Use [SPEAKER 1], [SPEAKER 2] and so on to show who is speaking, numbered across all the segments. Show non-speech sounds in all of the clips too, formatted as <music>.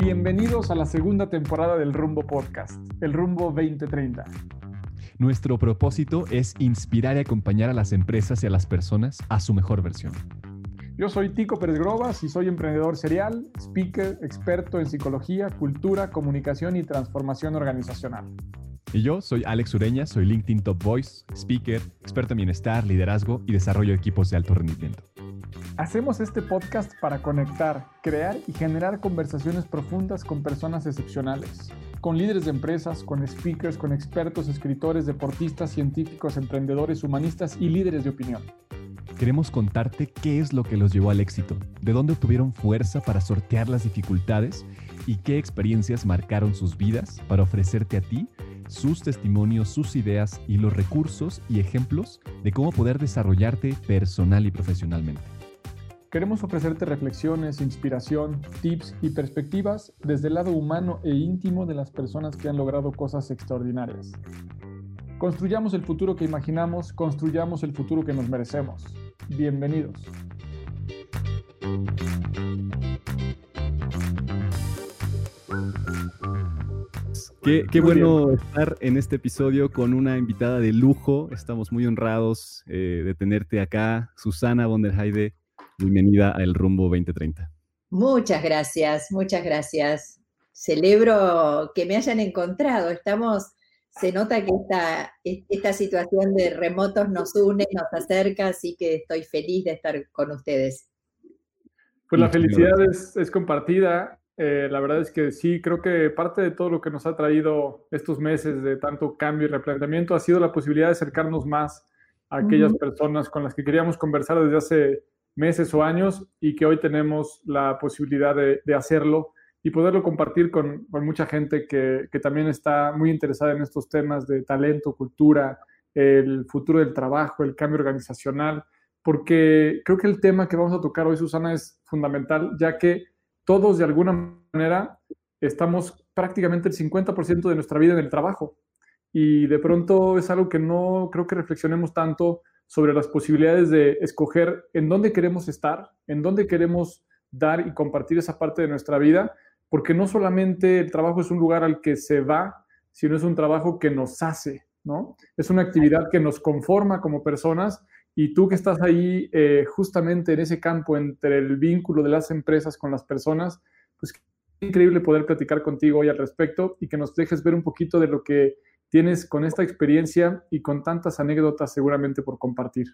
[SPEAKER 1] Bienvenidos a la segunda temporada del Rumbo Podcast, el Rumbo 2030.
[SPEAKER 2] Nuestro propósito es inspirar y acompañar a las empresas y a las personas a su mejor versión.
[SPEAKER 1] Yo soy Tico Pérez Grobas y soy emprendedor serial, speaker, experto en psicología, cultura, comunicación y transformación organizacional.
[SPEAKER 2] Y yo soy Alex Ureña, soy LinkedIn Top Voice, speaker, experto en bienestar, liderazgo y desarrollo de equipos de alto rendimiento.
[SPEAKER 1] Hacemos este podcast para conectar, crear y generar conversaciones profundas con personas excepcionales, con líderes de empresas, con speakers, con expertos, escritores, deportistas, científicos, emprendedores, humanistas y líderes de opinión.
[SPEAKER 2] Queremos contarte qué es lo que los llevó al éxito, de dónde obtuvieron fuerza para sortear las dificultades y qué experiencias marcaron sus vidas para ofrecerte a ti sus testimonios, sus ideas y los recursos y ejemplos de cómo poder desarrollarte personal y profesionalmente.
[SPEAKER 1] Queremos ofrecerte reflexiones, inspiración, tips y perspectivas desde el lado humano e íntimo de las personas que han logrado cosas extraordinarias. Construyamos el futuro que imaginamos, construyamos el futuro que nos merecemos. Bienvenidos.
[SPEAKER 2] Qué, bueno estar en este episodio con una invitada de lujo. Estamos muy honrados eh, de tenerte acá, Susana von der Heide Bienvenida a El Rumbo 2030.
[SPEAKER 3] Muchas gracias, muchas gracias. Celebro que me hayan encontrado. Estamos, se nota que esta, esta situación de remotos nos une, nos acerca, así que estoy feliz de estar con ustedes.
[SPEAKER 1] Pues la felicidad es, compartida. Eh, la verdad es que sí, creo que parte de todo lo que nos ha traído estos meses de tanto cambio y replanteamiento ha sido la posibilidad de acercarnos más a aquellas personas con las que queríamos conversar desde hace meses o años y que hoy tenemos la posibilidad de, hacerlo y poderlo compartir con, mucha gente que, también está muy interesada en estos temas de talento, cultura, el futuro del trabajo, el cambio organizacional, porque creo que el tema que vamos a tocar hoy, Susana, es fundamental, ya que todos de alguna manera estamos prácticamente el 50% de nuestra vida en el trabajo. Y de pronto es algo que no creo que reflexionemos tanto sobre las posibilidades de escoger en dónde queremos estar, en dónde queremos dar y compartir esa parte de nuestra vida, porque no solamente el trabajo es un lugar al que se va, sino es un trabajo que nos hace, ¿no? Es una actividad que nos conforma como personas y tú que estás ahí eh, justamente en ese campo entre el vínculo de las empresas con las personas, pues increíble poder platicar contigo hoy al respecto y que nos dejes ver un poquito de lo que tienes con esta experiencia y con tantas anécdotas seguramente por compartir.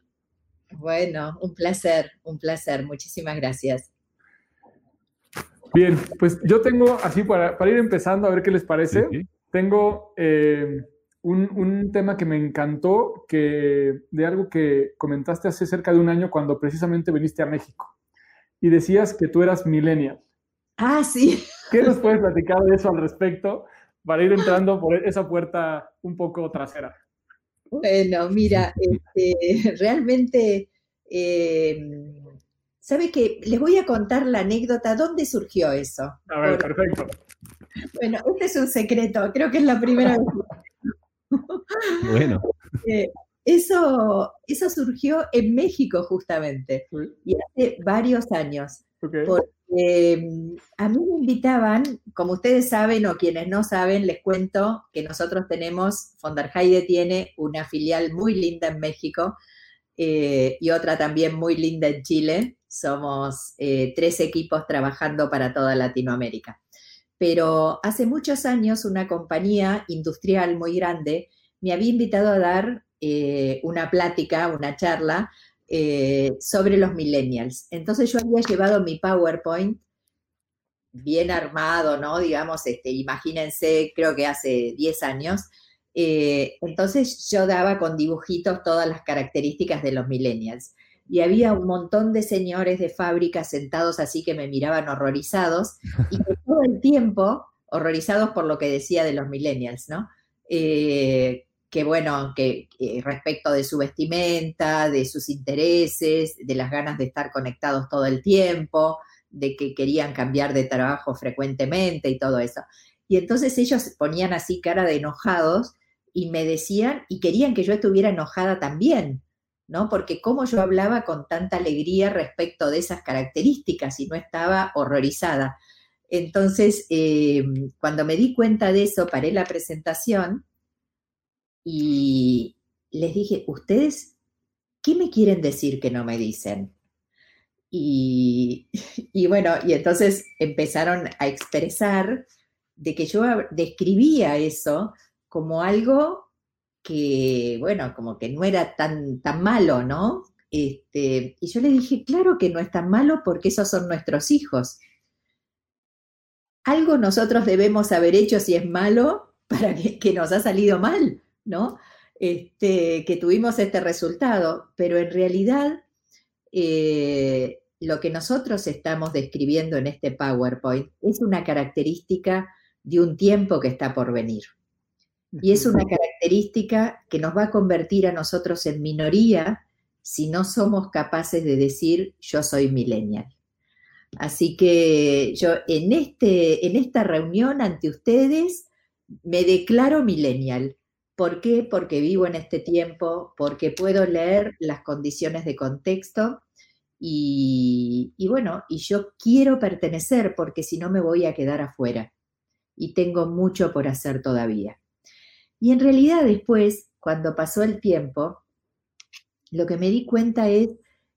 [SPEAKER 3] Bueno, un placer, un placer. Muchísimas gracias.
[SPEAKER 1] Bien, pues yo tengo, así para, ir empezando a ver qué les parece, tengo eh, un, un, tema que me encantó, que, de algo que comentaste hace cerca de un año cuando precisamente viniste a México y decías que tú eras millennial.
[SPEAKER 3] Ah, sí.
[SPEAKER 1] ¿Qué nos puedes platicar de eso al respecto? Para ir entrando por esa puerta un poco trasera.
[SPEAKER 3] Bueno, mira, este, realmente, eh, ¿sabe qué? Les voy a contar la anécdota, ¿dónde surgió eso?
[SPEAKER 1] A ver, perfecto.
[SPEAKER 3] Bueno, este es un secreto, creo que es la primera vez.
[SPEAKER 2] bueno.
[SPEAKER 3] Eh, eso, eso surgió en México justamente, y hace varios años. Okay. Em, a mí me invitaban, como ustedes saben o quienes no saben, les cuento que nosotros tenemos, Fonderheide tiene una filial muy linda en México eh, y otra también muy linda en Chile. Somos eh, tres equipos trabajando para toda Latinoamérica. Pero hace muchos años una compañía industrial muy grande me había invitado a dar eh, una plática, una charla eh, sobre los millennials. Entonces yo había llevado mi PowerPoint bien armado, ¿no? Digamos, este, imagínense, creo que hace 10 años. Eh, entonces yo daba con dibujitos todas las características de los millennials. Y había un montón de señores de fábrica sentados así que me miraban horrorizados <laughs> y todo el tiempo horrorizados por lo que decía de los millennials, ¿no? Eh, que bueno, que, respecto de su vestimenta, de sus intereses, de las ganas de estar conectados todo el tiempo, de que querían cambiar de trabajo frecuentemente y todo eso. Y entonces ellos ponían así cara de enojados y me decían, y querían que yo estuviera enojada también, ¿no? Porque como yo hablaba con tanta alegría respecto de esas características y no estaba horrorizada. Entonces, eh, cuando me di cuenta de eso, paré la presentación y les dije, ¿ustedes qué me quieren decir que no me dicen? Y, <laughs> y, bueno, y entonces empezaron a expresar de que yo describía eso como algo que, bueno, como que no era tan, tan malo, ¿no? Este, y yo le dije, claro que no es tan malo porque esos son nuestros hijos. Algo nosotros debemos haber hecho si es malo para que, nos ha salido mal, ¿no? Este, que tuvimos este resultado, pero en realidad eh, lo que nosotros estamos describiendo en este PowerPoint es una característica de un tiempo que está por venir. Y es una característica que nos va a convertir a nosotros en minoría si no somos capaces de decir yo soy millennial. Así que yo en, este, en esta reunión ante ustedes me declaro millennial. ¿Por qué? Porque vivo en este tiempo, porque puedo leer las condiciones de contexto y, y bueno, y yo quiero pertenecer porque si no me voy a quedar afuera y tengo mucho por hacer todavía. Y en realidad después, cuando pasó el tiempo, lo que me di cuenta es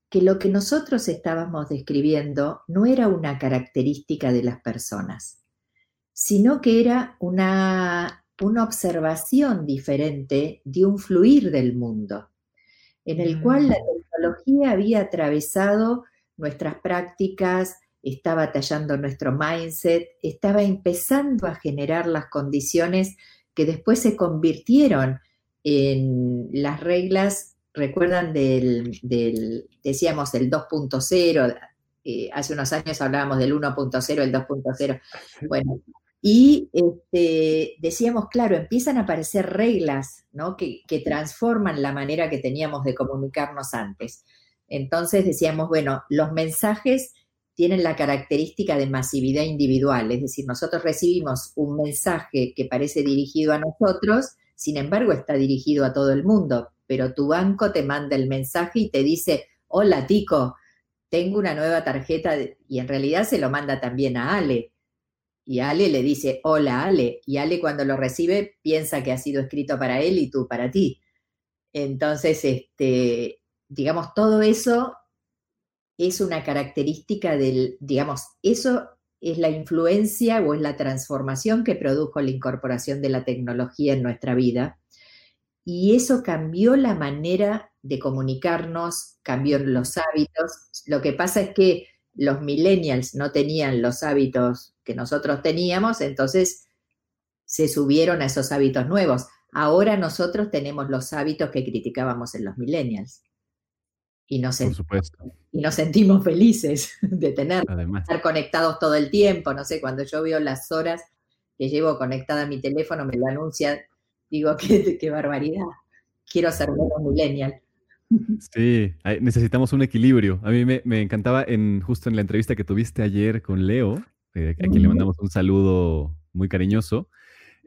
[SPEAKER 3] que lo que nosotros estábamos describiendo no era una característica de las personas, sino que era una, una observación diferente de un fluir del mundo, en el cual la mm. tecnología había atravesado nuestras prácticas, estaba tallando nuestro mindset, estaba empezando a generar las condiciones que después se convirtieron en las reglas recuerdan del, decíamos, el 2.0, eh, hace unos años hablábamos del 1.0, el 2.0, bueno, y este, decíamos, claro, empiezan a aparecer reglas ¿no? que, que transforman la manera que teníamos de comunicarnos antes. Entonces decíamos, bueno, los mensajes tienen la característica de masividad individual, es decir, nosotros recibimos un mensaje que parece dirigido a nosotros, sin embargo está dirigido a todo el mundo, pero tu banco te manda el mensaje y te dice, hola Tico, tengo una nueva tarjeta y en realidad se lo manda también a Ale. Y Ale le dice, hola Ale, y Ale cuando lo recibe piensa que ha sido escrito para él y tú para ti. Entonces, este, digamos, todo eso es una característica del, digamos, eso es la influencia o es la transformación que produjo la incorporación de la tecnología en nuestra vida y eso cambió la manera de comunicarnos, cambió los hábitos. Lo que pasa es que los millennials no tenían los hábitos que nosotros teníamos, entonces se subieron a esos hábitos nuevos. Ahora nosotros tenemos los hábitos que criticábamos en los millennials. Y nos, y nos sentimos felices <laughs> de tener, estar conectados todo el tiempo. No sé, cuando yo veo las horas que llevo conectada a mi teléfono, me lo anuncia digo, <laughs> qué, qué barbaridad. Quiero ser un millennial.
[SPEAKER 2] Sí, necesitamos un equilibrio. A mí me, encantaba en justo en la entrevista que tuviste ayer con Leo, eh, a quien le mandamos un saludo muy cariñoso.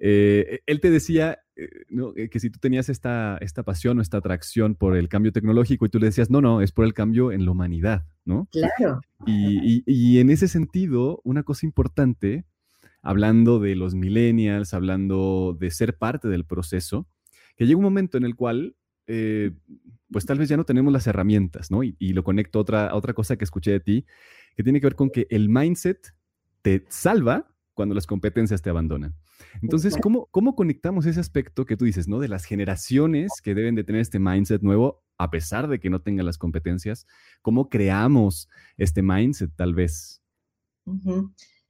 [SPEAKER 2] Eh, él te decía eh, que si tú tenías esta, esta pasión o esta atracción por el cambio tecnológico y tú le decías, no, no, es por el cambio en la humanidad, ¿no?
[SPEAKER 3] Claro.
[SPEAKER 2] Y, y en ese sentido, una cosa importante hablando de los millennials, hablando de ser parte del proceso, que llega un momento en el cual, eh, pues tal vez ya no tenemos las herramientas, ¿no? Y, lo conecto a otra, otra cosa que escuché de ti, que tiene que ver con que el mindset te salva cuando las competencias te abandonan. Entonces, ¿cómo, ¿cómo conectamos ese aspecto que tú dices, ¿no? De las generaciones que deben de tener este mindset nuevo, a pesar de que no tengan las competencias, ¿cómo creamos este mindset tal vez?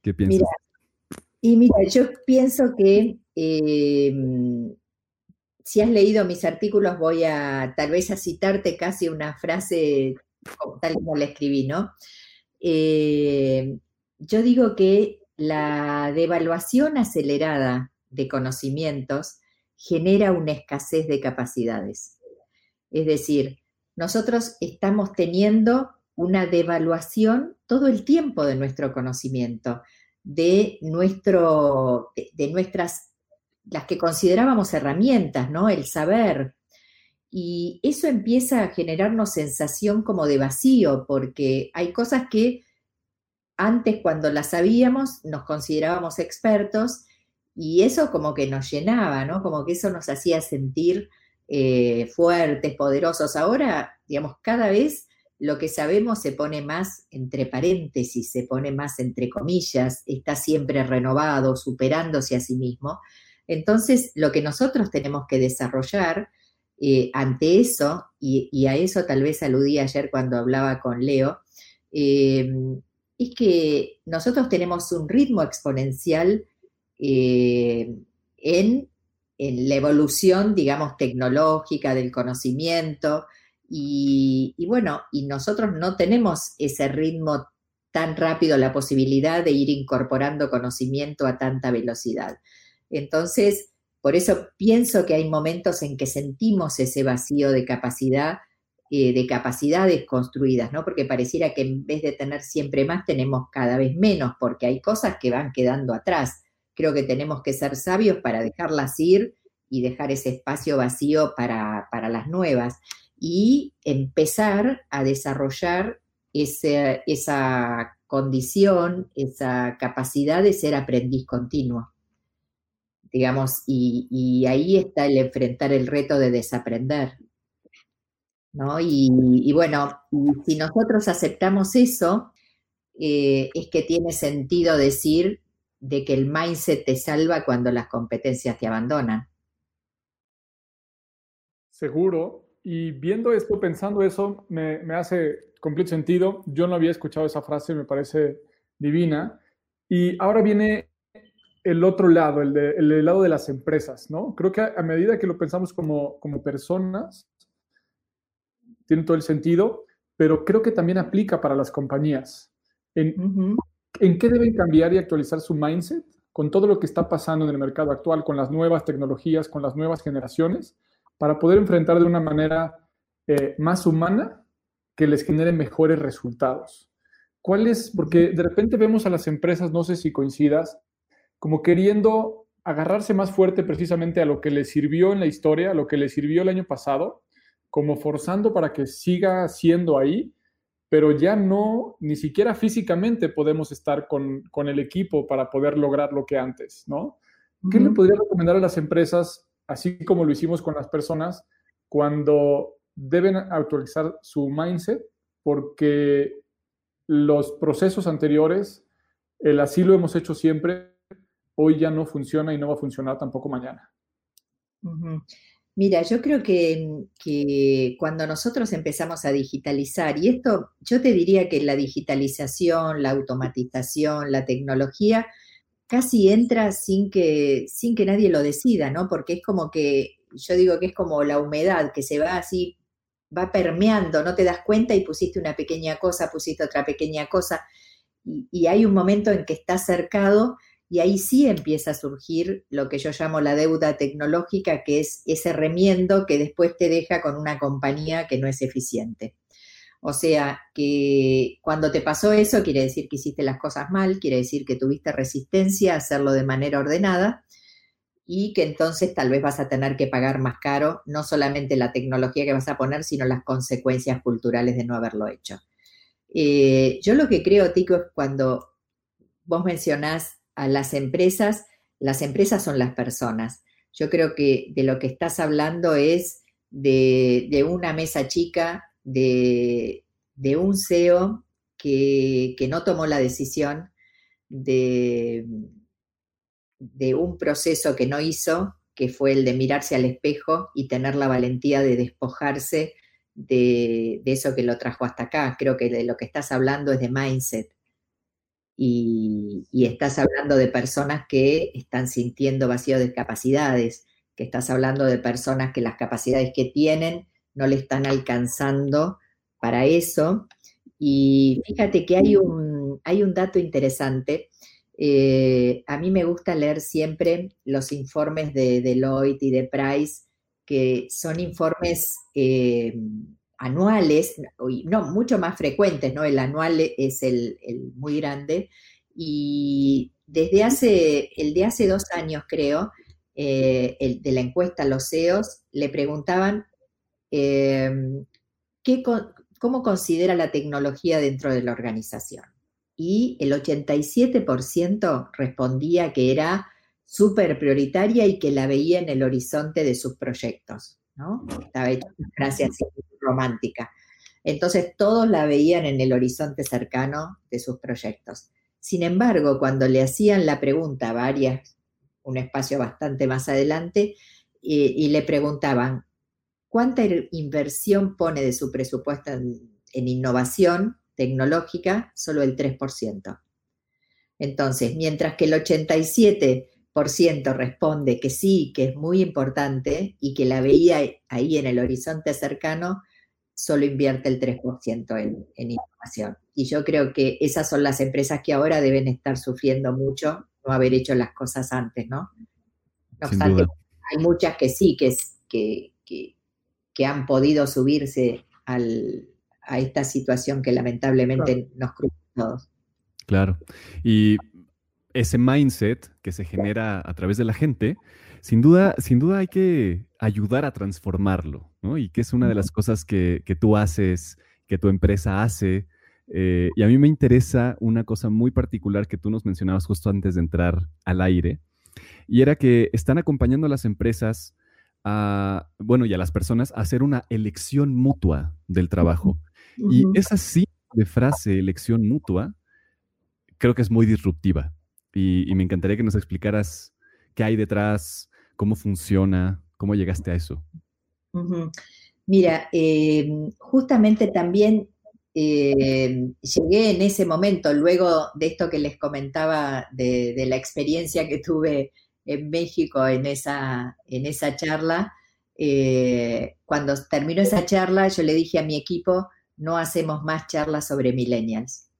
[SPEAKER 2] ¿Qué piensas?
[SPEAKER 3] Y mira, yo pienso que em, si has leído mis artículos, voy a tal vez a citarte casi una frase tal como la escribí, ¿no? Em, yo digo que la devaluación acelerada de conocimientos genera una escasez de capacidades. Es decir, nosotros estamos teniendo una devaluación todo el tiempo de nuestro conocimiento de, nuestro, de, nuestras, las que considerábamos herramientas, ¿no? El saber. Y eso empieza a generarnos sensación como de vacío, porque hay cosas que antes cuando la sabíamos nos considerábamos expertos y eso como que nos llenaba, ¿no? Como que eso nos hacía sentir eh, fuertes, poderosos. Ahora, digamos, cada vez lo que sabemos se pone más entre paréntesis, se pone más entre comillas, está siempre renovado, superándose a sí mismo. Entonces, lo que nosotros tenemos que desarrollar eh, ante eso, y, a eso tal vez aludí ayer cuando hablaba con Leo, eh, es que nosotros tenemos un ritmo exponencial eh, en, la evolución, digamos, tecnológica del conocimiento. Y, bueno, y nosotros no tenemos ese ritmo tan rápido, la posibilidad de ir incorporando conocimiento a tanta velocidad. Entonces, por eso pienso que hay momentos en que sentimos ese vacío de capacidad, eh, de capacidades construidas, ¿no? Porque pareciera que en vez de tener siempre más, tenemos cada vez menos, porque hay cosas que van quedando atrás. Creo que tenemos que ser sabios para dejarlas ir y dejar ese espacio vacío para, las nuevas y empezar a desarrollar esa condición, esa capacidad de ser aprendiz continuo. Digamos, y, ahí está el enfrentar el reto de desaprender. ¿No? Y, bueno, si nosotros aceptamos eso, eh, es que tiene sentido decir de que el mindset te salva cuando las competencias te abandonan.
[SPEAKER 1] Seguro. Y viendo esto, pensando eso, me, hace completo sentido. Yo no había escuchado esa frase, me parece divina. Y ahora viene el otro lado, el, el lado de las empresas, ¿no? Creo que a, medida que lo pensamos como, como personas, tiene todo el sentido, pero creo que también aplica para las compañías. En, ¿En qué deben cambiar y actualizar su mindset con todo lo que está pasando en el mercado actual, con las nuevas tecnologías, con las nuevas generaciones, para poder enfrentar de una manera eh, más humana que les genere mejores resultados? ¿Cuál es? Porque de repente vemos a las empresas, no sé si coincidas, como queriendo agarrarse más fuerte precisamente a lo que les sirvió en la historia, a lo que les sirvió el año pasado, como forzando para que siga siendo ahí pero ya no, ni siquiera físicamente podemos estar con, el equipo para poder lograr lo que antes, ¿no? ¿Qué le podría recomendar a las empresas, así como lo hicimos con las personas, cuando deben actualizar su mindset? Porque los procesos anteriores, el así lo hemos hecho siempre, hoy ya no funciona y no va a funcionar tampoco mañana.
[SPEAKER 3] Mira, yo creo que, cuando nosotros empezamos a digitalizar, y esto yo te diría que la digitalización, la automatización, la tecnología, casi entra sin que, sin que nadie lo decida, ¿no? Porque es como que, yo digo que es como la humedad que se va así, va permeando, no te das cuenta y pusiste una pequeña cosa, pusiste otra pequeña cosa, y, y hay un momento en que está cercado y ahí sí empieza a surgir lo que yo llamo la deuda tecnológica, que es ese remiendo que después te deja con una compañía que no es eficiente. O sea, que cuando te pasó eso, quiere decir que hiciste las cosas mal, quiere decir que tuviste resistencia a hacerlo de manera ordenada y que entonces tal vez vas a tener que pagar más caro no solamente la tecnología que vas a poner, sino las consecuencias culturales de no haberlo hecho. Eh, yo lo que creo, Tico, es cuando vos mencionás a las empresas, las empresas son las personas. Yo creo que de lo que estás hablando es de, una mesa chica, de, un CEO que, no tomó la decisión, de, de un proceso que no hizo, que fue el de mirarse al espejo y tener la valentía de despojarse de, de, eso que lo trajo hasta acá. Creo que de lo que estás hablando es de mindset y, estás hablando de personas que están sintiendo vacío de capacidades, que estás hablando de personas que las capacidades que tienen no le están alcanzando para eso. Y fíjate que hay un, hay un dato interesante. Eh, a mí me gusta leer siempre los informes de Deloitte y de Price, que son informes eh, anuales, no, mucho más frecuentes, ¿no? El anual es el, muy grande. Y desde hace, el de hace dos años, creo, eh, el de la encuesta los CEOs, le preguntaban em, ¿qué, cómo considera la tecnología dentro de la organización. y el 87% respondía que era súper prioritaria y que la veía en el horizonte de sus proyectos, Estaba hecha una frase romántica. Entonces todos la veían en el horizonte cercano de sus proyectos. Sin embargo, cuando le hacían la pregunta varias, un espacio bastante más adelante, y, le preguntaban, ¿cuánta inversión pone de su presupuesto en innovación tecnológica? Solo el 3%. Entonces, mientras que el 87% responde que sí, que es muy importante y que la veía ahí en el horizonte cercano, solo invierte el 3% en, en, innovación. Y yo creo que esas son las empresas que ahora deben estar sufriendo mucho no haber hecho las cosas antes, ¿no? No obstante, hay muchas que sí, que, que, que, que han podido subirse al, a esta situación que lamentablemente nos cruza a todos.
[SPEAKER 2] Claro. Y ese mindset que se genera a través de la gente, sin duda, sin duda hay que ayudar a transformarlo, ¿no? Y que es una de las cosas que, tú haces, que tu empresa hace. Eh, y a mí me interesa una cosa muy particular que tú nos mencionabas justo antes de entrar al aire, y era que están acompañando a las empresas a, bueno, y a las personas a hacer una elección mutua del trabajo. Y esa sí de frase, elección mutua, creo que es muy disruptiva. Y, me encantaría que nos explicaras qué hay detrás, cómo funciona, cómo llegaste a eso.
[SPEAKER 3] Mira, em, justamente también em, llegué en ese momento, luego de esto que les comentaba de, la experiencia que tuve en México en esa, en esa charla. Eh, cuando terminó esa charla, yo le dije a mi equipo, no hacemos más charlas sobre millennials.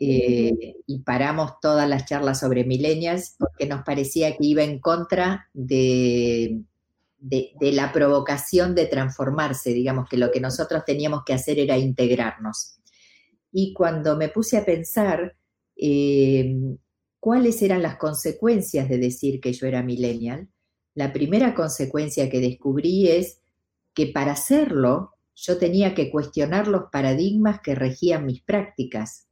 [SPEAKER 3] Eh, y paramos todas las charlas sobre millennials porque nos parecía que iba en contra de, de, la provocación de transformarse, digamos que lo que nosotros teníamos que hacer era integrarnos. Y cuando me puse a pensar eh, cuáles eran las consecuencias de decir que yo era millennial, la primera consecuencia que descubrí es que para hacerlo yo tenía que cuestionar los paradigmas que regían mis prácticas.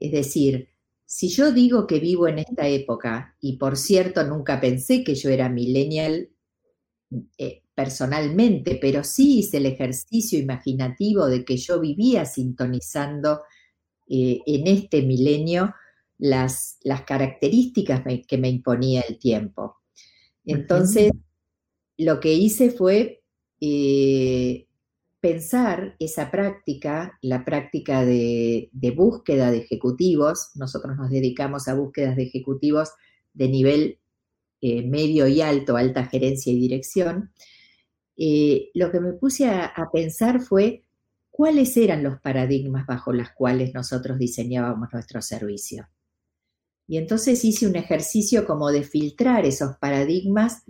[SPEAKER 3] Es decir, si yo digo que vivo en esta época, y por cierto nunca pensé que yo era millennial eh, personalmente, pero sí hice el ejercicio imaginativo de que yo vivía sintonizando eh, en este milenio las, las características que me imponía el tiempo. Entonces, lo que hice fue eh, pensar esa práctica, la práctica de, búsqueda de ejecutivos, nosotros nos dedicamos a búsquedas de ejecutivos de nivel eh, medio y alto, alta gerencia y dirección, eh, lo que me puse a, pensar fue cuáles eran los paradigmas bajo los cuales nosotros diseñábamos nuestro servicio. Y entonces hice un ejercicio como de filtrar esos paradigmas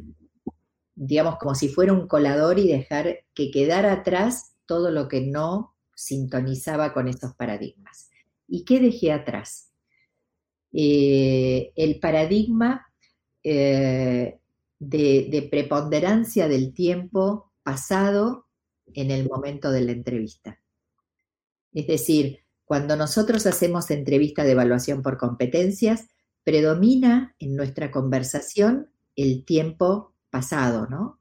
[SPEAKER 3] digamos, como si fuera un colador y dejar que quedara atrás todo lo que no sintonizaba con esos paradigmas. ¿Y qué dejé atrás? Eh, el paradigma eh, de, preponderancia del tiempo pasado en el momento de la entrevista. Es decir, cuando nosotros hacemos entrevista de evaluación por competencias, predomina en nuestra conversación el tiempo pasado, ¿no?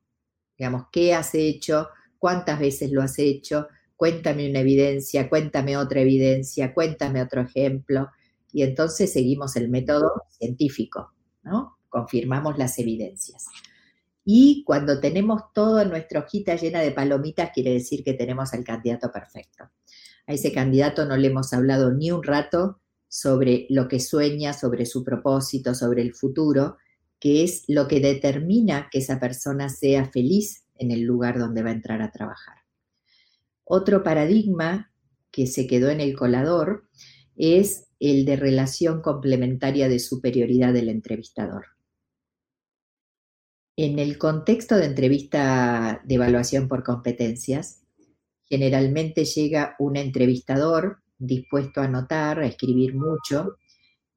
[SPEAKER 3] Digamos, ¿qué has hecho? ¿Cuántas veces lo has hecho? Cuéntame una evidencia, cuéntame otra evidencia, cuéntame otro ejemplo. Y entonces seguimos el método científico, ¿no? Confirmamos las evidencias. Y cuando tenemos todo en nuestra hojita llena de palomitas, quiere decir que tenemos al candidato perfecto. A ese candidato no le hemos hablado ni un rato sobre lo que sueña, sobre su propósito, sobre el futuro, que es lo que determina que esa persona sea feliz en el lugar donde va a entrar a trabajar. Otro paradigma que se quedó en el colador es el de relación complementaria de superioridad del entrevistador. En el contexto de entrevista de evaluación por competencias, generalmente llega un entrevistador dispuesto a anotar, a escribir mucho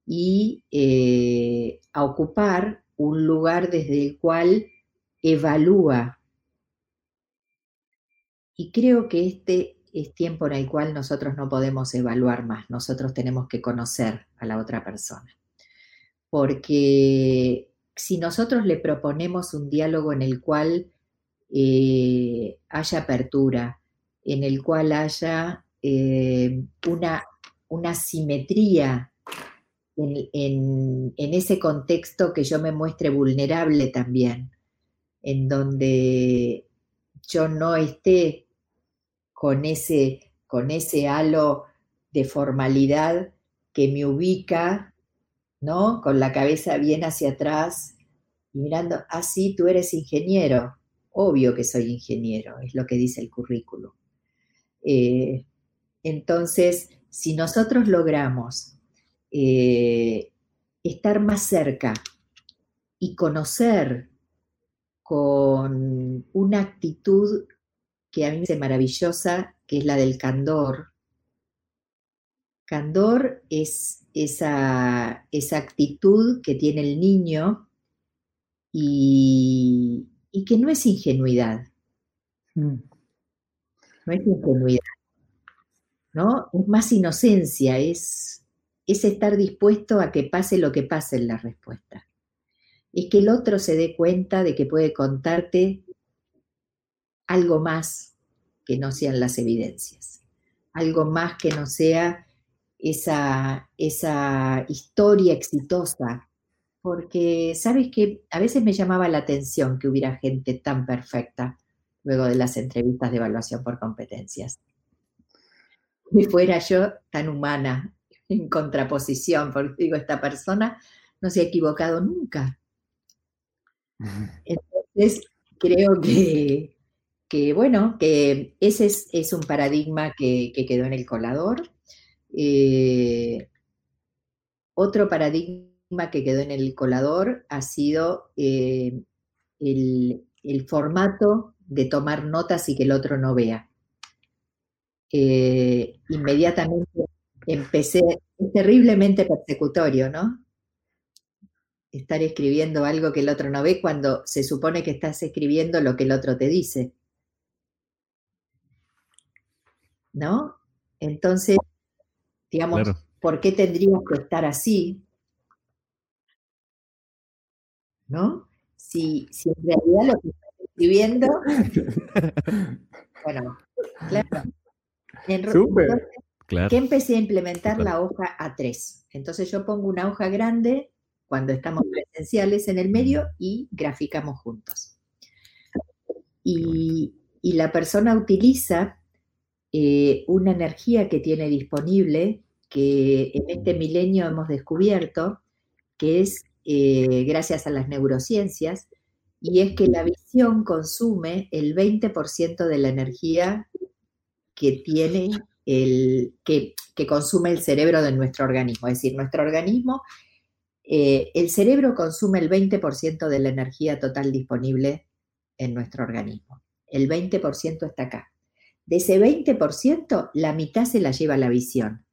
[SPEAKER 3] y eh, a ocupar un lugar desde el cual evalúa. Y creo que este es tiempo en el cual nosotros no podemos evaluar más, nosotros tenemos que conocer a la otra persona. Porque si nosotros le proponemos un diálogo en el cual eh, haya apertura, en el cual haya eh, una, una, simetría en, ese contexto que yo me muestre vulnerable también, en donde yo no esté con ese, con ese halo de formalidad que me ubica, ¿no? Con la cabeza bien hacia atrás y mirando, ah, sí, tú eres ingeniero. Obvio que soy ingeniero, es lo que dice el currículo. Eh, entonces, si nosotros logramos eh, estar más cerca y conocer con una actitud que a mí me parece maravillosa, que es la del candor. Candor es esa, esa actitud que tiene el niño y, que no es ingenuidad. Mm. No es ingenuidad. ¿no? Es más inocencia, es, es estar dispuesto a que pase lo que pase en la respuesta es que el otro se dé cuenta de que puede contarte algo más que no sean las evidencias, algo más que no sea esa, esa historia exitosa. Porque, ¿sabes que A veces me llamaba la atención que hubiera gente tan perfecta luego de las entrevistas de evaluación por competencias. Y fuera yo tan humana, en contraposición, porque digo, esta persona no se ha equivocado nunca. <laughs> Entonces, creo que, bueno, que ese es, un paradigma que, quedó en el colador. Eh, otro paradigma que quedó en el colador ha sido eh, el, formato de tomar notas y que el otro no vea. Eh, inmediatamente empecé, es terriblemente persecutorio, ¿no? estar escribiendo algo que el otro no ve cuando se supone que estás escribiendo lo que el otro te dice. ¿No? Entonces, digamos, ¿por qué tendríamos que estar así? ¿No? Si, si en realidad lo que estás escribiendo, <laughs> bueno, claro. En, Súper. Que empecé a implementar la hoja A3. Entonces yo pongo una hoja grande cuando estamos presenciales en el medio y graficamos juntos. Y, la persona utiliza eh, una energía que tiene disponible, que en este milenio hemos descubierto, que es eh, gracias a las neurociencias, y es que la visión consume el 20% de la energía que tiene el, que, consume el cerebro de nuestro organismo. Es decir, nuestro organismo eh, el cerebro consume el 20% de la energía total disponible en nuestro organismo. El 20% está acá. De ese 20%, la mitad se la lleva la visión.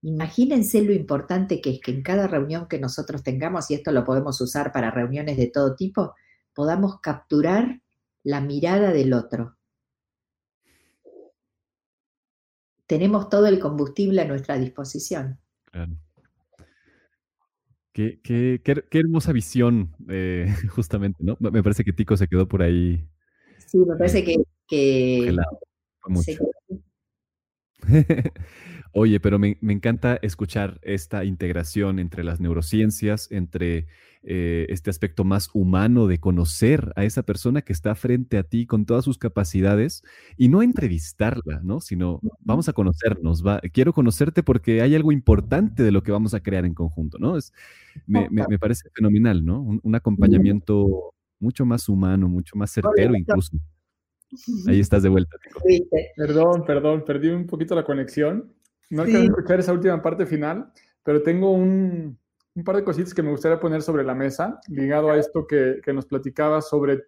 [SPEAKER 3] Imagínense lo importante que es que en cada reunión que nosotros tengamos, y esto lo podemos usar para reuniones de todo tipo, podamos capturar la mirada del otro. Tenemos todo el combustible a nuestra disposición.
[SPEAKER 2] Qué, hermosa visión, eh, <laughs> justamente, ¿no? Me parece que Tico se quedó por ahí.
[SPEAKER 3] Sí, me parece que... que <laughs>
[SPEAKER 2] Oye, pero me, encanta escuchar esta integración entre las neurociencias, entre eh, este aspecto más humano de conocer a esa persona que está frente a ti con todas sus capacidades y no entrevistarla, ¿no? Sino vamos a conocernos, quiero conocerte porque hay algo importante de lo que vamos a crear en conjunto, ¿no? Es, me, parece fenomenal, ¿no? Un, acompañamiento mucho más humano, mucho más certero incluso. Ahí estás de vuelta. <laughs>
[SPEAKER 1] Perdón, perdón, perdí un poquito la conexión. No quiero escuchar esa última parte final, pero tengo un, par de cositas que me gustaría poner sobre la mesa, ligado a esto que, nos platicaba sobre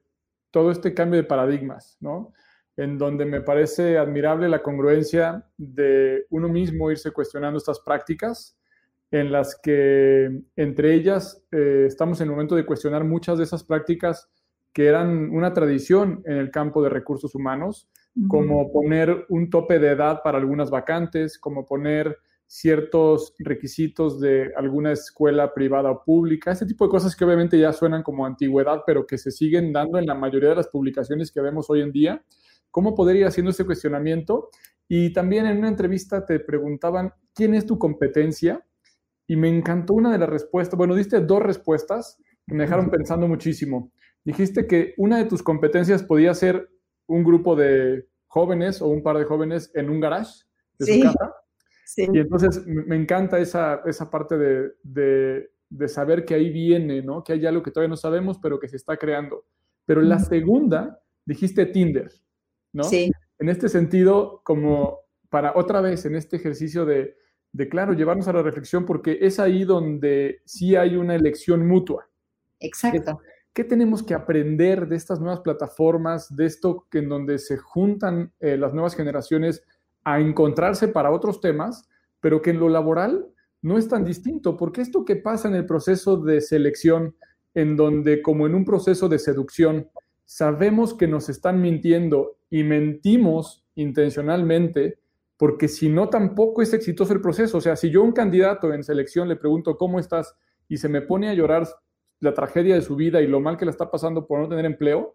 [SPEAKER 1] todo este cambio de paradigmas, ¿no? En donde me parece admirable la congruencia de uno mismo irse cuestionando estas prácticas, en las que entre ellas eh, estamos en el momento de cuestionar muchas de esas prácticas que eran una tradición en el campo de recursos humanos, como poner un tope de edad para algunas vacantes, como poner ciertos requisitos de alguna escuela privada o pública, ese tipo de cosas que obviamente ya suenan como antigüedad, pero que se siguen dando en la mayoría de las publicaciones que vemos hoy en día. ¿Cómo poder ir haciendo ese cuestionamiento? Y también en una entrevista te preguntaban, ¿quién es tu competencia? Y me encantó una de las respuestas, bueno, diste dos respuestas que me dejaron pensando muchísimo. Dijiste que una de tus competencias podía ser un grupo de jóvenes o un par de jóvenes en un garage de su casa y entonces me encanta esa, esa parte de, de, saber que ahí viene, ¿no? Que hay algo que todavía no sabemos, pero que se está creando. Pero la segunda, dijiste Tinder, ¿no? Sí. En este sentido, como para otra vez, en este ejercicio de, de, claro, llevarnos a la reflexión, porque es ahí donde sí hay una elección mutua.
[SPEAKER 3] Exacto.
[SPEAKER 1] ¿Qué, tenemos que aprender de estas nuevas plataformas, de esto en donde se juntan eh, las nuevas generaciones a encontrarse para otros temas, pero que en lo laboral no es tan distinto, porque esto que pasa en el proceso de selección, en donde como en un proceso de seducción, sabemos que nos están mintiendo y mentimos intencionalmente, porque si no tampoco es exitoso el proceso. O sea, si yo a un candidato en selección le pregunto cómo estás y se me pone a llorar la tragedia de su vida y lo mal que le está pasando por no tener empleo,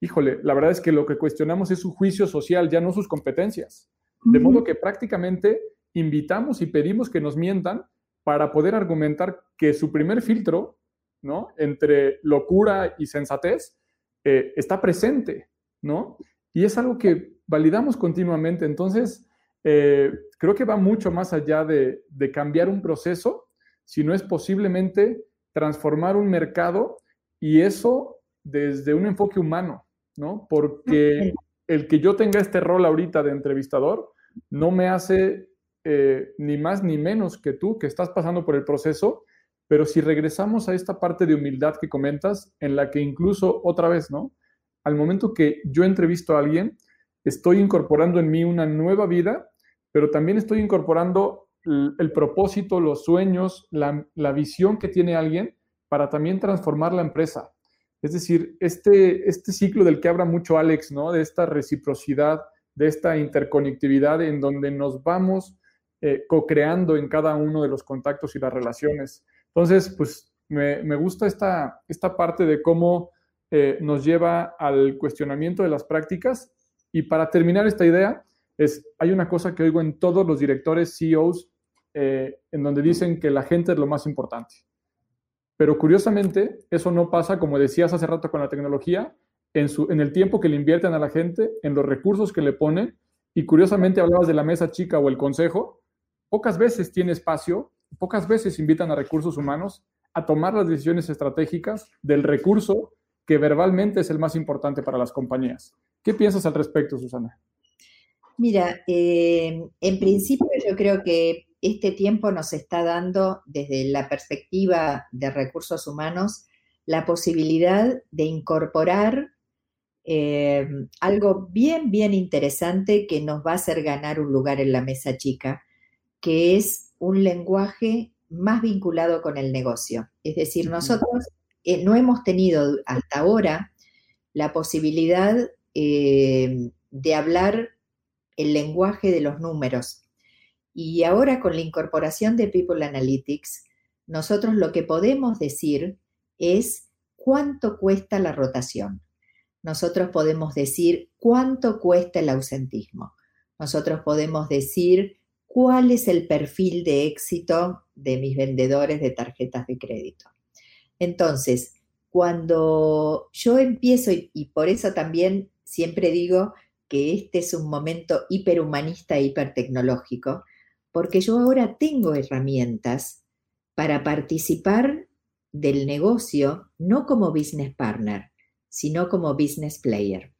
[SPEAKER 1] híjole, la verdad es que lo que cuestionamos es su juicio social, ya no sus competencias. De modo que prácticamente invitamos y pedimos que nos mientan para poder argumentar que su primer filtro, ¿no? Entre locura y sensatez, eh, está presente, ¿no? Y es algo que validamos continuamente. Entonces, eh, creo que va mucho más allá de, de, cambiar un proceso, sino es posiblemente transformar un mercado y eso desde un enfoque humano, ¿no? Porque el que yo tenga este rol ahorita de entrevistador no me hace eh, ni más ni menos que tú que estás pasando por el proceso, pero si regresamos a esta parte de humildad que comentas, en la que incluso otra vez, ¿no? Al momento que yo entrevisto a alguien, estoy incorporando en mí una nueva vida, pero también estoy incorporando el, propósito, los sueños, la, la, visión que tiene alguien para también transformar la empresa. Es decir, este, este ciclo del que habla mucho Alex, ¿no? De esta reciprocidad, de esta interconectividad en donde nos vamos eh, co-creando en cada uno de los contactos y las relaciones. Entonces, pues me, gusta esta, esta parte de cómo eh, nos lleva al cuestionamiento de las prácticas. Y para terminar esta idea, es, hay una cosa que oigo en todos los directores, CEOs, eh, en donde dicen que la gente es lo más importante. Pero curiosamente, eso no pasa, como decías hace rato con la tecnología, en, el tiempo que le invierten a la gente, en los recursos que le ponen, y curiosamente hablabas de la mesa chica o el consejo, pocas veces tiene espacio, pocas veces invitan a recursos humanos a tomar las decisiones estratégicas del recurso que verbalmente es el más importante para las compañías. ¿Qué piensas al respecto, Susana?
[SPEAKER 3] Mira, eh, en principio yo creo que este tiempo nos está dando desde la perspectiva de recursos humanos la posibilidad de incorporar eh, algo bien, bien interesante que nos va a hacer ganar un lugar en la mesa chica, que es un lenguaje más vinculado con el negocio. Es decir, nosotros eh, no hemos tenido hasta ahora la posibilidad eh, de hablar el lenguaje de los números. Y ahora con la incorporación de People Analytics, nosotros lo que podemos decir es cuánto cuesta la rotación nosotros podemos decir cuánto cuesta el ausentismo. Nosotros podemos decir cuál es el perfil de éxito de mis vendedores de tarjetas de crédito. Entonces, cuando yo empiezo, y, por eso también siempre digo que este es un momento hiperhumanista e hipertecnológico, porque yo ahora tengo herramientas para participar del negocio no como business partner, sino como business player.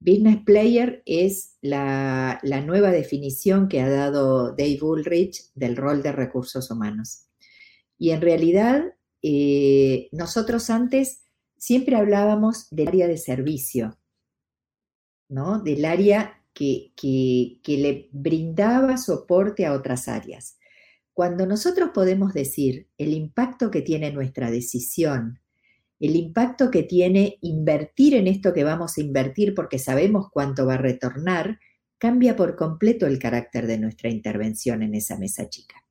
[SPEAKER 3] Business player es la, nueva definición que ha dado Dave Ulrich del rol de recursos humanos. Y en realidad, eh, nosotros antes siempre hablábamos del área de servicio, ¿no? Del área que, que, que le brindaba soporte a otras áreas. Cuando nosotros podemos decir el impacto que tiene nuestra decisión el impacto que tiene invertir en esto que vamos a invertir porque sabemos cuánto va a retornar, cambia por completo el carácter de nuestra intervención en esa mesa chica.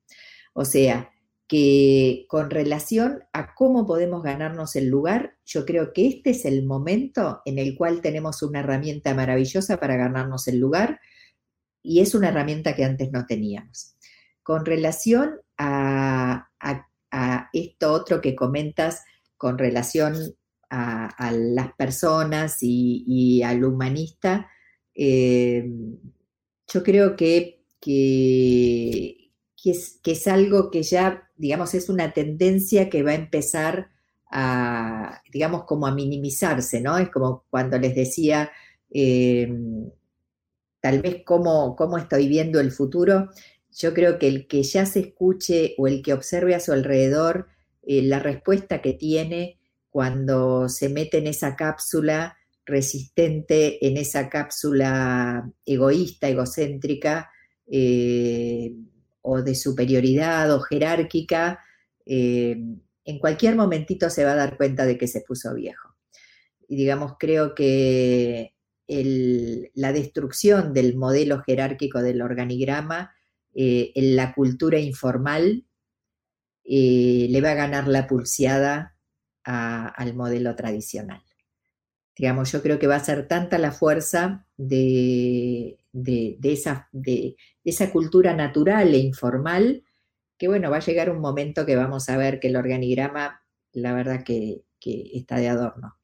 [SPEAKER 3] O sea, que con relación a cómo podemos ganarnos el lugar, yo creo que este es el momento en el cual tenemos una herramienta maravillosa para ganarnos el lugar y es una herramienta que antes no teníamos. Con relación a, esto otro que comentas, con relación a, las personas y, al humanista, eh, yo creo que, que, es, algo que ya digamos, es una tendencia que va a empezar a, digamos, como a minimizarse, ¿no? Es como cuando les decía, em, tal vez cómo, cómo estoy viendo el futuro. Yo creo que el que ya se escuche o el que observe a su alrededor eh, la respuesta que tiene cuando se mete en esa cápsula resistente, en esa cápsula egoísta, egocéntrica, eh, o de superioridad o jerárquica, eh, en cualquier momentito se va a dar cuenta de que se puso viejo. Y digamos, creo que la destrucción del modelo jerárquico del organigrama en la cultura informal eh, le va a ganar la pulseada al modelo tradicional. Digamos, yo creo que va a ser tanta la fuerza de, esa cultura natural e informal, que bueno, va a llegar un momento que vamos a ver que el organigrama, la verdad que, está de adorno.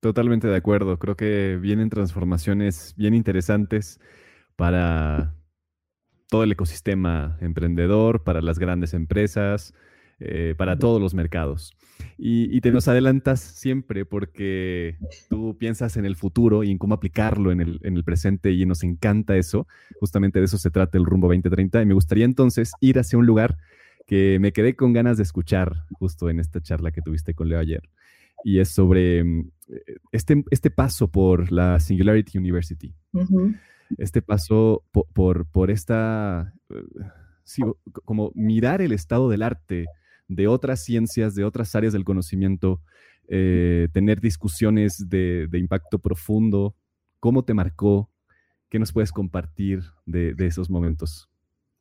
[SPEAKER 2] Totalmente de acuerdo. Creo que vienen transformaciones bien interesantes para todo el ecosistema emprendedor, para las grandes empresas, eh, para todos los mercados. Y, te nos adelantas siempre porque tú piensas en el futuro y en cómo aplicarlo en el, presente y nos encanta eso. Justamente de eso se trata el rumbo 2030. Y me gustaría entonces ir hacia un lugar que me quedé con ganas de escuchar justo en esta charla que tuviste con Leo ayer. Y es sobre mm, este, este paso por la Singularity University. Este paso por, por, esta, como mirar el estado del arte de otras ciencias, de otras áreas del conocimiento, eh, tener discusiones de, impacto profundo. ¿Cómo te marcó? ¿Qué nos puedes compartir de, esos momentos?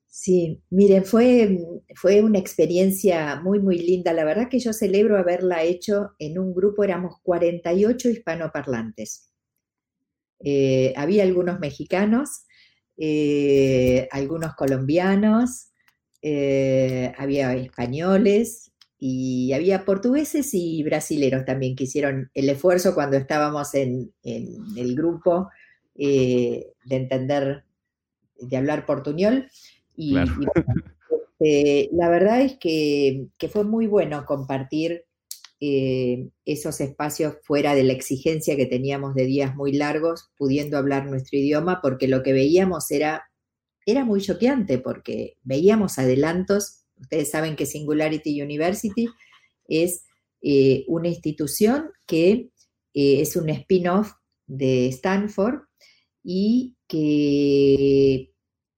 [SPEAKER 3] Sí, miren, fue, fue una experiencia muy, muy linda. La verdad que yo celebro haberla hecho en un grupo, éramos 48 hispanoparlantes. Eh, había algunos mexicanos, eh, algunos colombianos, eh, había españoles y había portugueses y brasileros también que hicieron el esfuerzo cuando estábamos en, el grupo de entender, de hablar portuñol. Y, este, la verdad es que, fue muy bueno compartir eh, esos espacios fuera de la exigencia que teníamos de días muy largos, pudiendo hablar nuestro idioma, porque lo que veíamos era era muy choqueante porque veíamos adelantos. Ustedes saben que Singularity University es eh, una institución que eh, es un spin-off de Stanford y que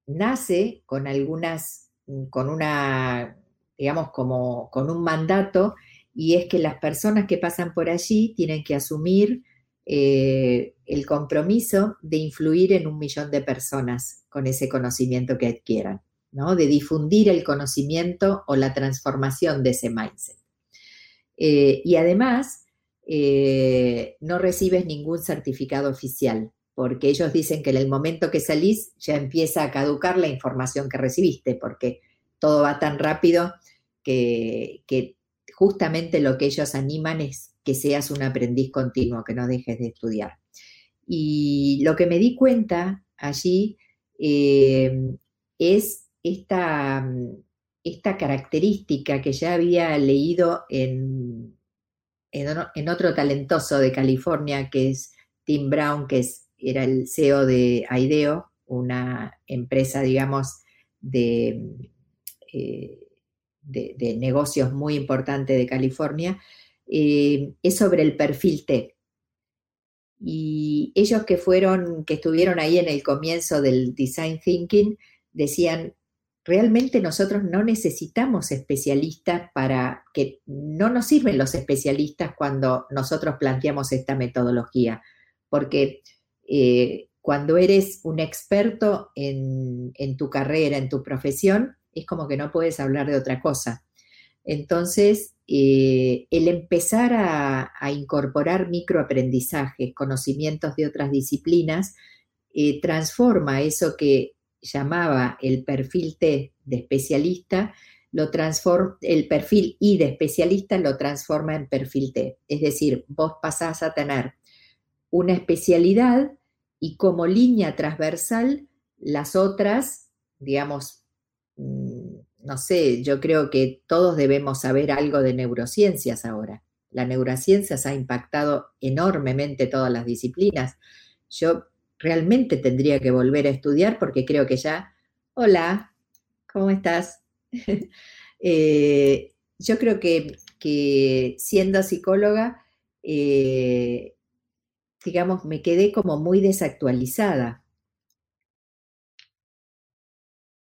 [SPEAKER 3] nace con algunas, con una, digamos, como con un mandato, y es que las personas que pasan por allí tienen que asumir eh, el compromiso de influir en un millón de personas con ese conocimiento que adquieran, ¿no? de difundir el conocimiento o la transformación de ese mindset. Eh, y además, eh, no recibes ningún certificado oficial, porque ellos dicen que en el momento que salís ya empieza a caducar la información que recibiste, porque todo va tan rápido que, que justamente lo que ellos animan es que seas un aprendiz continuo, que no dejes de estudiar. Y lo que me di cuenta allí eh, es esta, esta, característica que ya había leído en, en, otro talentoso de California, que es Tim Brown, que es, era el CEO de IDEO, una empresa, digamos, de, eh, de negocios muy importante de California, eh, es sobre el perfil T. Y ellos que fueron, que estuvieron ahí en el comienzo del design thinking, decían realmente nosotros no necesitamos especialistas para que no nos sirven los especialistas cuando nosotros planteamos esta metodología, porque eh, cuando eres un experto en, tu carrera, en tu profesión, es como que no puedes hablar de otra cosa. Entonces, eh, el empezar a, incorporar microaprendizajes, conocimientos de otras disciplinas, eh, transforma eso que llamaba el perfil T de especialista, lo transforma, el perfil I de especialista lo transforma en perfil T. Es decir, vos pasás a tener una especialidad y como línea transversal las otras, digamos, no sé, yo creo que todos debemos saber algo de neurociencias ahora. La neurociencias ha impactado enormemente todas las disciplinas. Yo realmente tendría que volver a estudiar porque creo que ya, hola, ¿cómo estás? <laughs> Eh, yo creo que, siendo psicóloga, eh, digamos, me quedé como muy desactualizada.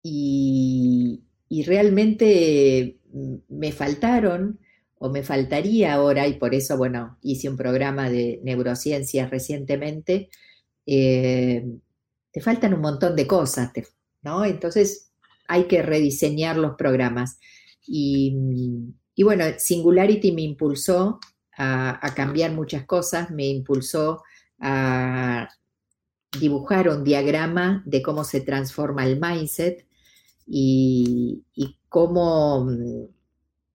[SPEAKER 3] Y, y realmente me faltaron o me faltaría ahora, y por eso, bueno, hice un programa de neurociencias recientemente, eh, te faltan un montón de cosas, ¿no? Entonces hay que rediseñar los programas. Y, bueno, Singularity me impulsó a, cambiar muchas cosas, me impulsó a dibujar un diagrama de cómo se transforma el mindset y, cómo,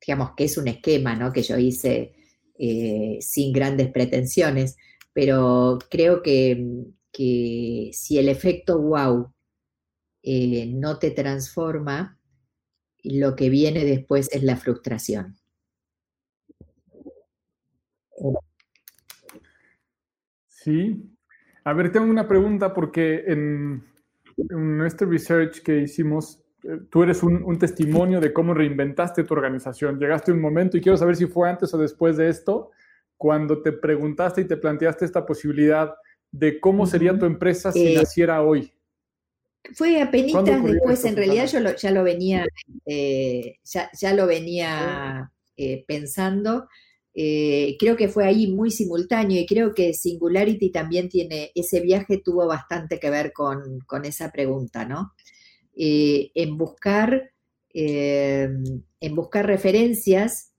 [SPEAKER 3] digamos, que es un esquema ¿no? que yo hice eh, sin grandes pretensiones, pero creo que, que si el efecto wow eh, no te transforma, lo que viene después es la frustración.
[SPEAKER 1] Sí. A ver, tengo una pregunta porque en, nuestro research que hicimos, tú eres un, un, testimonio de cómo reinventaste tu organización. Llegaste a un momento y quiero saber si fue antes o después de esto, cuando te preguntaste y te planteaste esta posibilidad de cómo sería tu empresa si eh, naciera hoy.
[SPEAKER 3] Fue apenas después, en realidad yo ya lo venía, eh, ya, lo venía eh, pensando. creo que fue ahí muy simultáneo y creo que Singularity también tiene, ese viaje tuvo bastante que ver con, con esa pregunta, ¿no? En buscar, en buscar referencias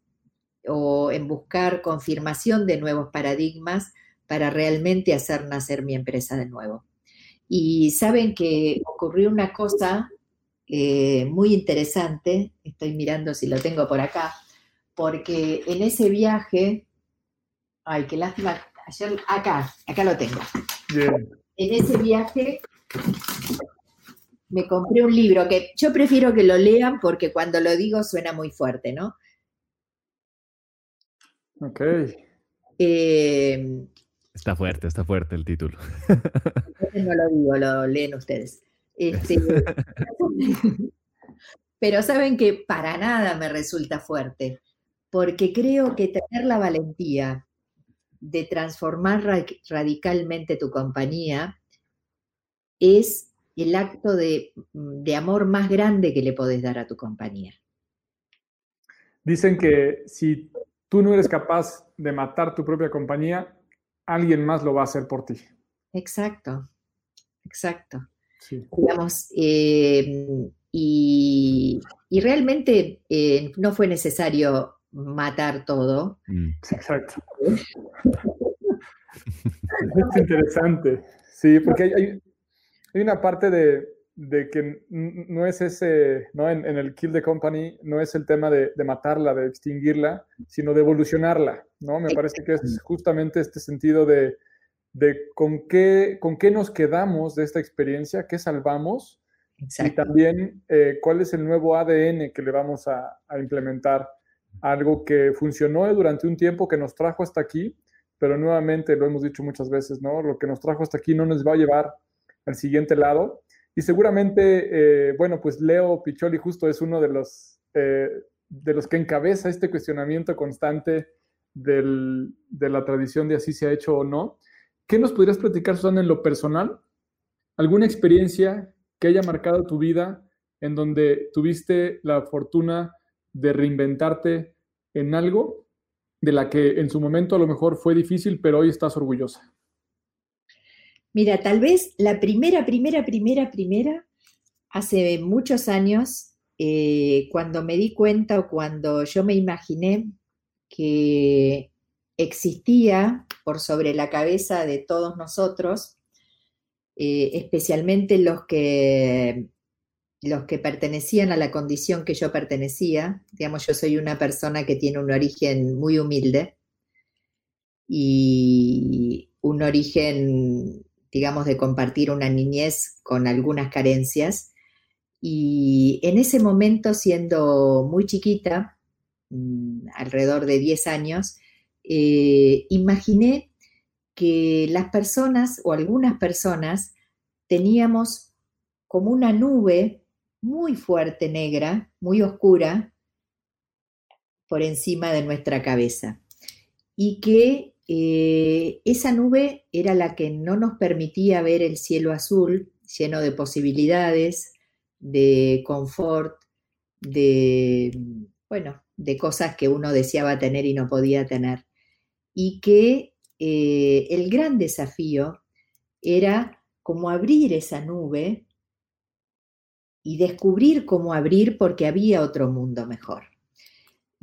[SPEAKER 3] o en buscar confirmación de nuevos paradigmas para realmente hacer nacer mi empresa de nuevo. Y saben que ocurrió una cosa eh, muy interesante, estoy mirando si lo tengo por acá, porque en ese viaje, ay, qué lástima, ayer, acá, acá lo tengo. En ese viaje me compré un libro que yo prefiero que lo lean porque cuando lo digo suena muy fuerte, ¿no?
[SPEAKER 1] Ok.
[SPEAKER 2] Eh, Está fuerte, está fuerte el título.
[SPEAKER 3] No lo digo, lo leen ustedes. Este, <laughs> pero saben que para nada me resulta fuerte, porque creo que tener la valentía de transformar radicalmente tu compañía es el acto de, de amor más grande que le podés dar a tu compañía.
[SPEAKER 1] Dicen que si tú no eres capaz de matar tu propia compañía, alguien más lo va a hacer por ti.
[SPEAKER 3] Exacto, exacto. Digamos, em, y, realmente eh, no fue necesario matar todo.
[SPEAKER 1] Mm. Exacto. <laughs> es interesante. Sí, porque hay, una parte de, que no es ese, ¿no? En, el Kill the Company, no es el tema de, de, matarla, de extinguirla, sino de evolucionarla, ¿no? Me parece que es justamente este sentido de, con, qué, con qué nos quedamos de esta experiencia, qué salvamos, y también eh, cuál es el nuevo ADN que le vamos a, implementar. Algo que funcionó durante un tiempo, que nos trajo hasta aquí, pero nuevamente, lo hemos dicho muchas veces, ¿no? Lo que nos trajo hasta aquí no nos va a llevar al siguiente lado. Y seguramente, eh, bueno, pues Leo Picholi justo es uno de los, eh, de los que encabeza este cuestionamiento constante de la tradición de así se ha hecho o no. ¿Qué nos podrías platicar, Susana, en lo personal? ¿Alguna experiencia que haya marcado tu vida en donde tuviste la fortuna de reinventarte en algo de la que en su momento a lo mejor fue difícil, pero hoy estás orgullosa?
[SPEAKER 3] Mira, tal vez la primera, primera, primera, primera, hace muchos años, eh, cuando me di cuenta o cuando yo me imaginé que existía por sobre la cabeza de todos nosotros, eh, especialmente los que, los que pertenecían a la condición que yo pertenecía. Digamos, yo soy una persona que tiene un origen muy humilde y un origen, digamos, de compartir una niñez con algunas carencias. Y en ese momento, siendo muy chiquita, mm, alrededor de 10 años, eh, imaginé que las personas o algunas personas teníamos como una nube muy fuerte negra, muy oscura, por encima de nuestra cabeza. Y que eh, esa nube era la que no nos permitía ver el cielo azul lleno de posibilidades, de confort, de, bueno, de cosas que uno deseaba tener y no podía tener y que eh, el gran desafío era como abrir esa nube y descubrir cómo abrir porque había otro mundo mejor.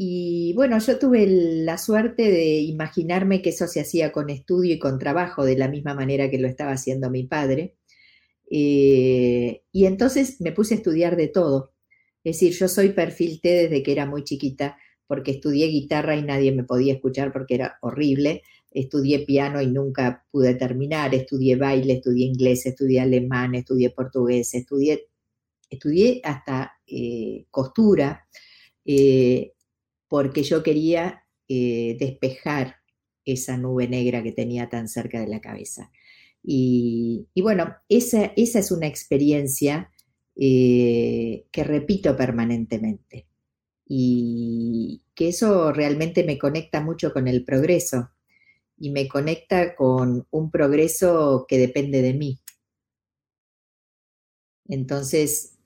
[SPEAKER 3] Y bueno, yo tuve la suerte de imaginarme que eso se hacía con estudio y con trabajo, de la misma manera que lo estaba haciendo mi padre. Eh, y entonces me puse a estudiar de todo. Es decir, yo soy perfil T desde que era muy chiquita porque estudié guitarra y nadie me podía escuchar porque era horrible. Estudié piano y nunca pude terminar. Estudié baile, estudié inglés, estudié alemán, estudié portugués, estudié, estudié hasta eh, costura eh, porque yo quería eh, despejar esa nube negra que tenía tan cerca de la cabeza. Y, bueno, esa, esa, es una experiencia que repito permanentemente y que eso realmente me conecta mucho con el progreso y me conecta con un progreso que depende de mí. Entonces,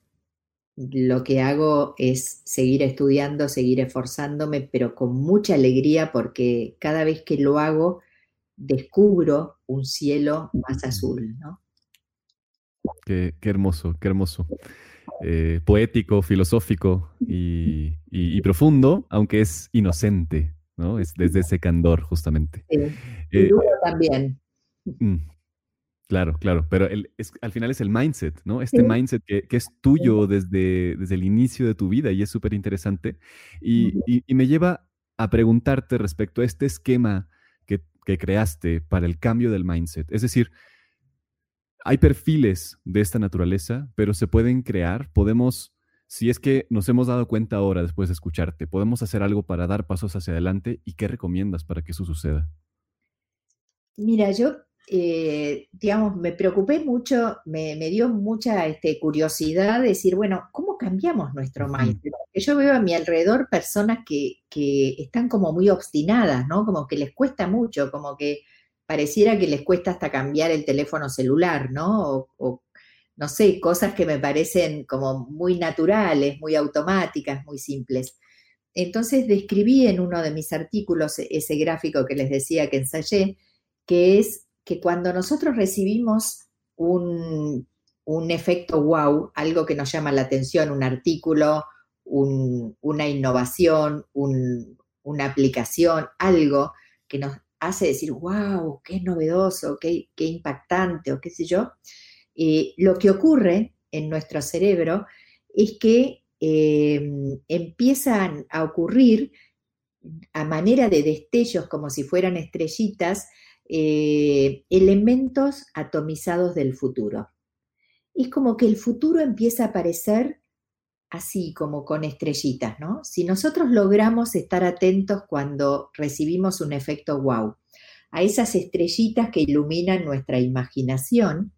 [SPEAKER 3] lo que hago es seguir estudiando, seguir esforzándome, pero con mucha alegría porque cada vez que lo hago descubro un cielo más azul, ¿no?
[SPEAKER 2] Qué, qué hermoso, qué hermoso. Eh, poético, filosófico y, profundo, aunque es inocente, ¿no? Es desde ese candor, justamente. Sí.
[SPEAKER 3] Eh, también.
[SPEAKER 2] Claro, claro, pero al final es el mindset, ¿no? Este mindset que, es tuyo desde, desde el inicio de tu vida y es súper interesante. Y, me lleva a preguntarte respecto a este esquema que, que creaste para el cambio del mindset. Es decir, hay perfiles de esta naturaleza, pero se pueden crear. Podemos, si es que nos hemos dado cuenta ahora después de escucharte, podemos hacer algo para dar pasos hacia adelante. ¿Y qué recomiendas para que eso suceda?
[SPEAKER 3] Mira, yo, eh, digamos, me preocupé mucho, me, dio mucha este, curiosidad decir, bueno, ¿cómo cambiamos nuestro mindset? Porque yo veo a mi alrededor personas que, que están como muy obstinadas, ¿no? Como que les cuesta mucho, como que pareciera que les cuesta hasta cambiar el teléfono celular, ¿no? O, no sé, cosas que me parecen como muy naturales, muy automáticas, muy simples. Entonces describí en uno de mis artículos ese gráfico que les decía que ensayé, que es que cuando nosotros recibimos un, efecto wow, algo que nos llama la atención, un artículo, una innovación, una aplicación, algo que nos hace decir, wow, qué novedoso, qué, impactante o qué sé yo, eh, lo que ocurre en nuestro cerebro es que em, empiezan a ocurrir a manera de destellos, como si fueran estrellitas, eh, elementos atomizados del futuro. Es como que el futuro empieza a aparecer así como con estrellitas, ¿no? Si nosotros logramos estar atentos cuando recibimos un efecto wow, a esas estrellitas que iluminan nuestra imaginación,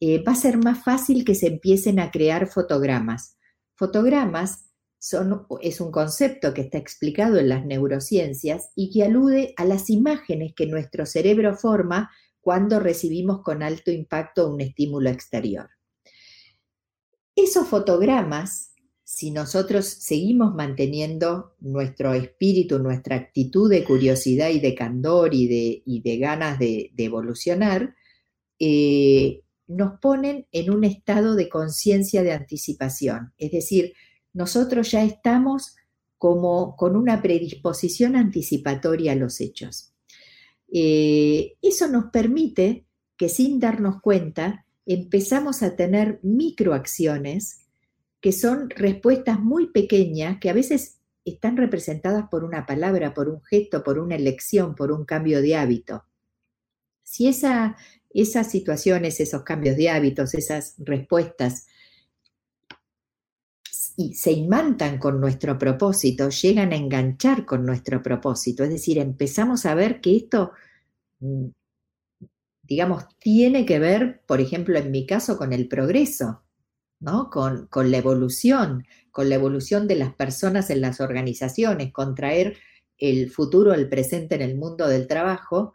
[SPEAKER 3] eh, va a ser más fácil que se empiecen a crear fotogramas. Fotogramas son, es un concepto que está explicado en las neurociencias y que alude a las imágenes que nuestro cerebro forma cuando recibimos con alto impacto un estímulo exterior. esos fotogramas, si nosotros seguimos manteniendo nuestro espíritu, nuestra actitud de curiosidad y de candor y de, ganas de, evolucionar, eh, nos ponen en un estado de conciencia de anticipación. Es decir, nosotros ya estamos como con una predisposición anticipatoria a los hechos. Eh, eso nos permite que sin darnos cuenta empezamos a tener microacciones que son respuestas muy pequeñas que a veces están representadas por una palabra, por un gesto, por una elección, por un cambio de hábito. Si esa, esas situaciones, esos cambios de hábitos, esas respuestas y se imantan con nuestro propósito, llegan a enganchar con nuestro propósito. Es decir, empezamos a ver que esto, mm, digamos, tiene que ver, por ejemplo, en mi caso, con el progreso, ¿no? Con, con la evolución, con la evolución de las personas en las organizaciones, con traer el futuro al presente en el mundo del trabajo,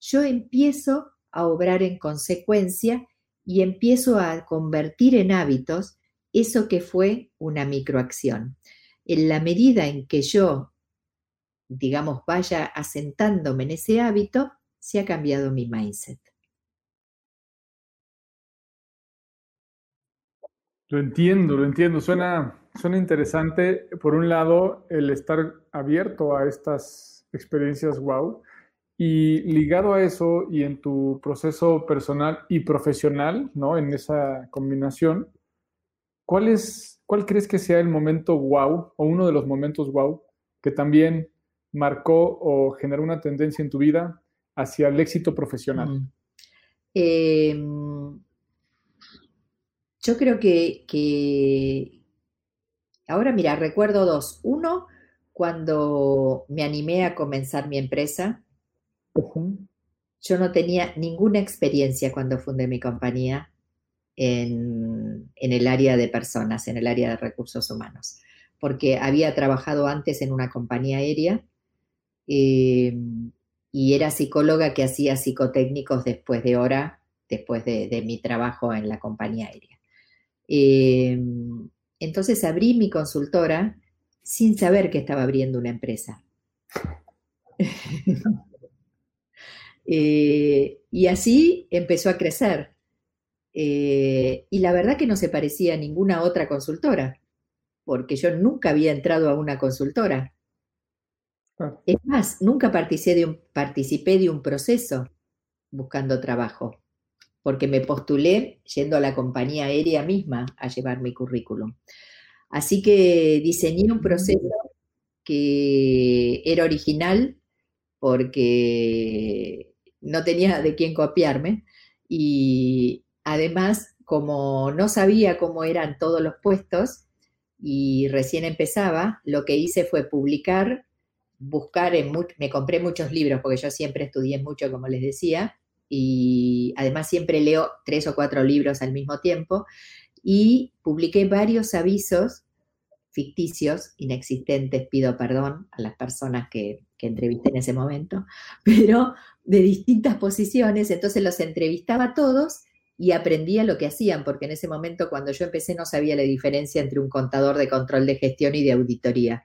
[SPEAKER 3] yo empiezo a obrar en consecuencia y empiezo a convertir en hábitos eso que fue una microacción. En la medida en que yo, digamos, vaya asentándome en ese hábito, se ha cambiado mi mindset.
[SPEAKER 1] Lo entiendo, lo entiendo. Suena, suena interesante, por un lado, el estar abierto a estas experiencias wow. Y ligado a eso y en tu proceso personal y profesional, ¿no? En esa combinación, ¿Cuál, es, ¿Cuál crees que sea el momento wow o uno de los momentos wow que también marcó o generó una tendencia en tu vida hacia el éxito profesional? Mm.
[SPEAKER 3] Em, yo creo que, ahora mira, recuerdo dos. Uno, cuando me animé a comenzar mi empresa, yo no tenía ninguna experiencia cuando fundé mi compañía en, el área de personas, en el área de recursos humanos, porque había trabajado antes en una compañía aérea eh, y era psicóloga que hacía psicotécnicos después de hora, después de, mi trabajo en la compañía aérea. Eh, entonces abrí mi consultora sin saber que estaba abriendo una empresa. <laughs> Eh, y así empezó a crecer. Eh, y la verdad que no se parecía a ninguna otra consultora, porque yo nunca había entrado a una consultora. Es más, nunca participé de, un, participé de un proceso buscando trabajo, porque me postulé yendo a la compañía aérea misma a llevar mi currículum. Así que diseñé un proceso que era original porque no tenía de quién copiarme y, Además, como no sabía cómo eran todos los puestos y recién empezaba, lo que hice fue publicar, buscar, en, me compré muchos libros porque yo siempre estudié mucho, como les decía, y además siempre leo tres o cuatro libros al mismo tiempo, y publiqué varios avisos ficticios, inexistentes, pido perdón a las personas que, que entrevisté en ese momento, <laughs> pero de distintas posiciones, entonces los entrevistaba a todos y aprendía lo que hacían, porque en ese momento cuando yo empecé no sabía la diferencia entre un contador de control de gestión y de auditoría.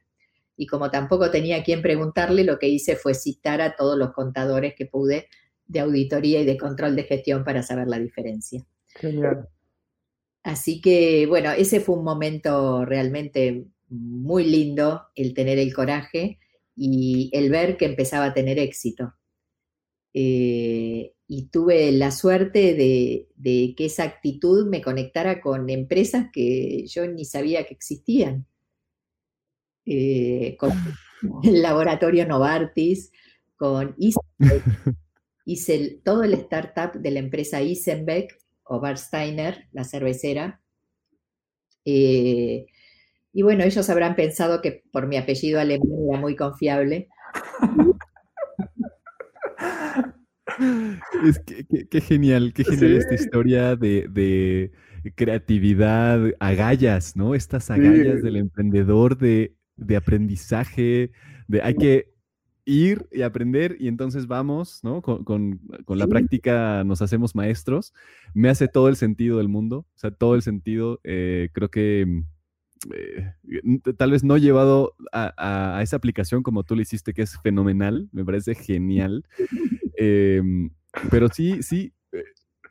[SPEAKER 3] Y como tampoco tenía a quién preguntarle, lo que hice fue citar a todos los contadores que pude de auditoría y de control de gestión para saber la diferencia. Genial. Así que, bueno, ese fue un momento realmente muy lindo, el tener el coraje y el ver que empezaba a tener éxito. Eh, y tuve la suerte de, que esa actitud me conectara con empresas que yo ni sabía que existían. Eh, con el laboratorio Novartis, con <laughs> hice todo el startup de la empresa Isenbeck o Barsteiner, la cervecera. Eh, y bueno, ellos habrán pensado que por mi apellido alemán era muy confiable. <laughs>
[SPEAKER 2] Es que, qué genial, qué genial esta historia de, creatividad, agallas, ¿no? Estas agallas del emprendedor, de, aprendizaje, de hay que ir y aprender y entonces vamos, ¿no? Con, la práctica nos hacemos maestros. Me hace todo el sentido del mundo, o sea, todo el sentido. Eh, creo que eh, tal vez no llevado a, esa aplicación como tú lo hiciste, que es fenomenal, me parece genial. <laughs> Em, pero sí, sí, eh,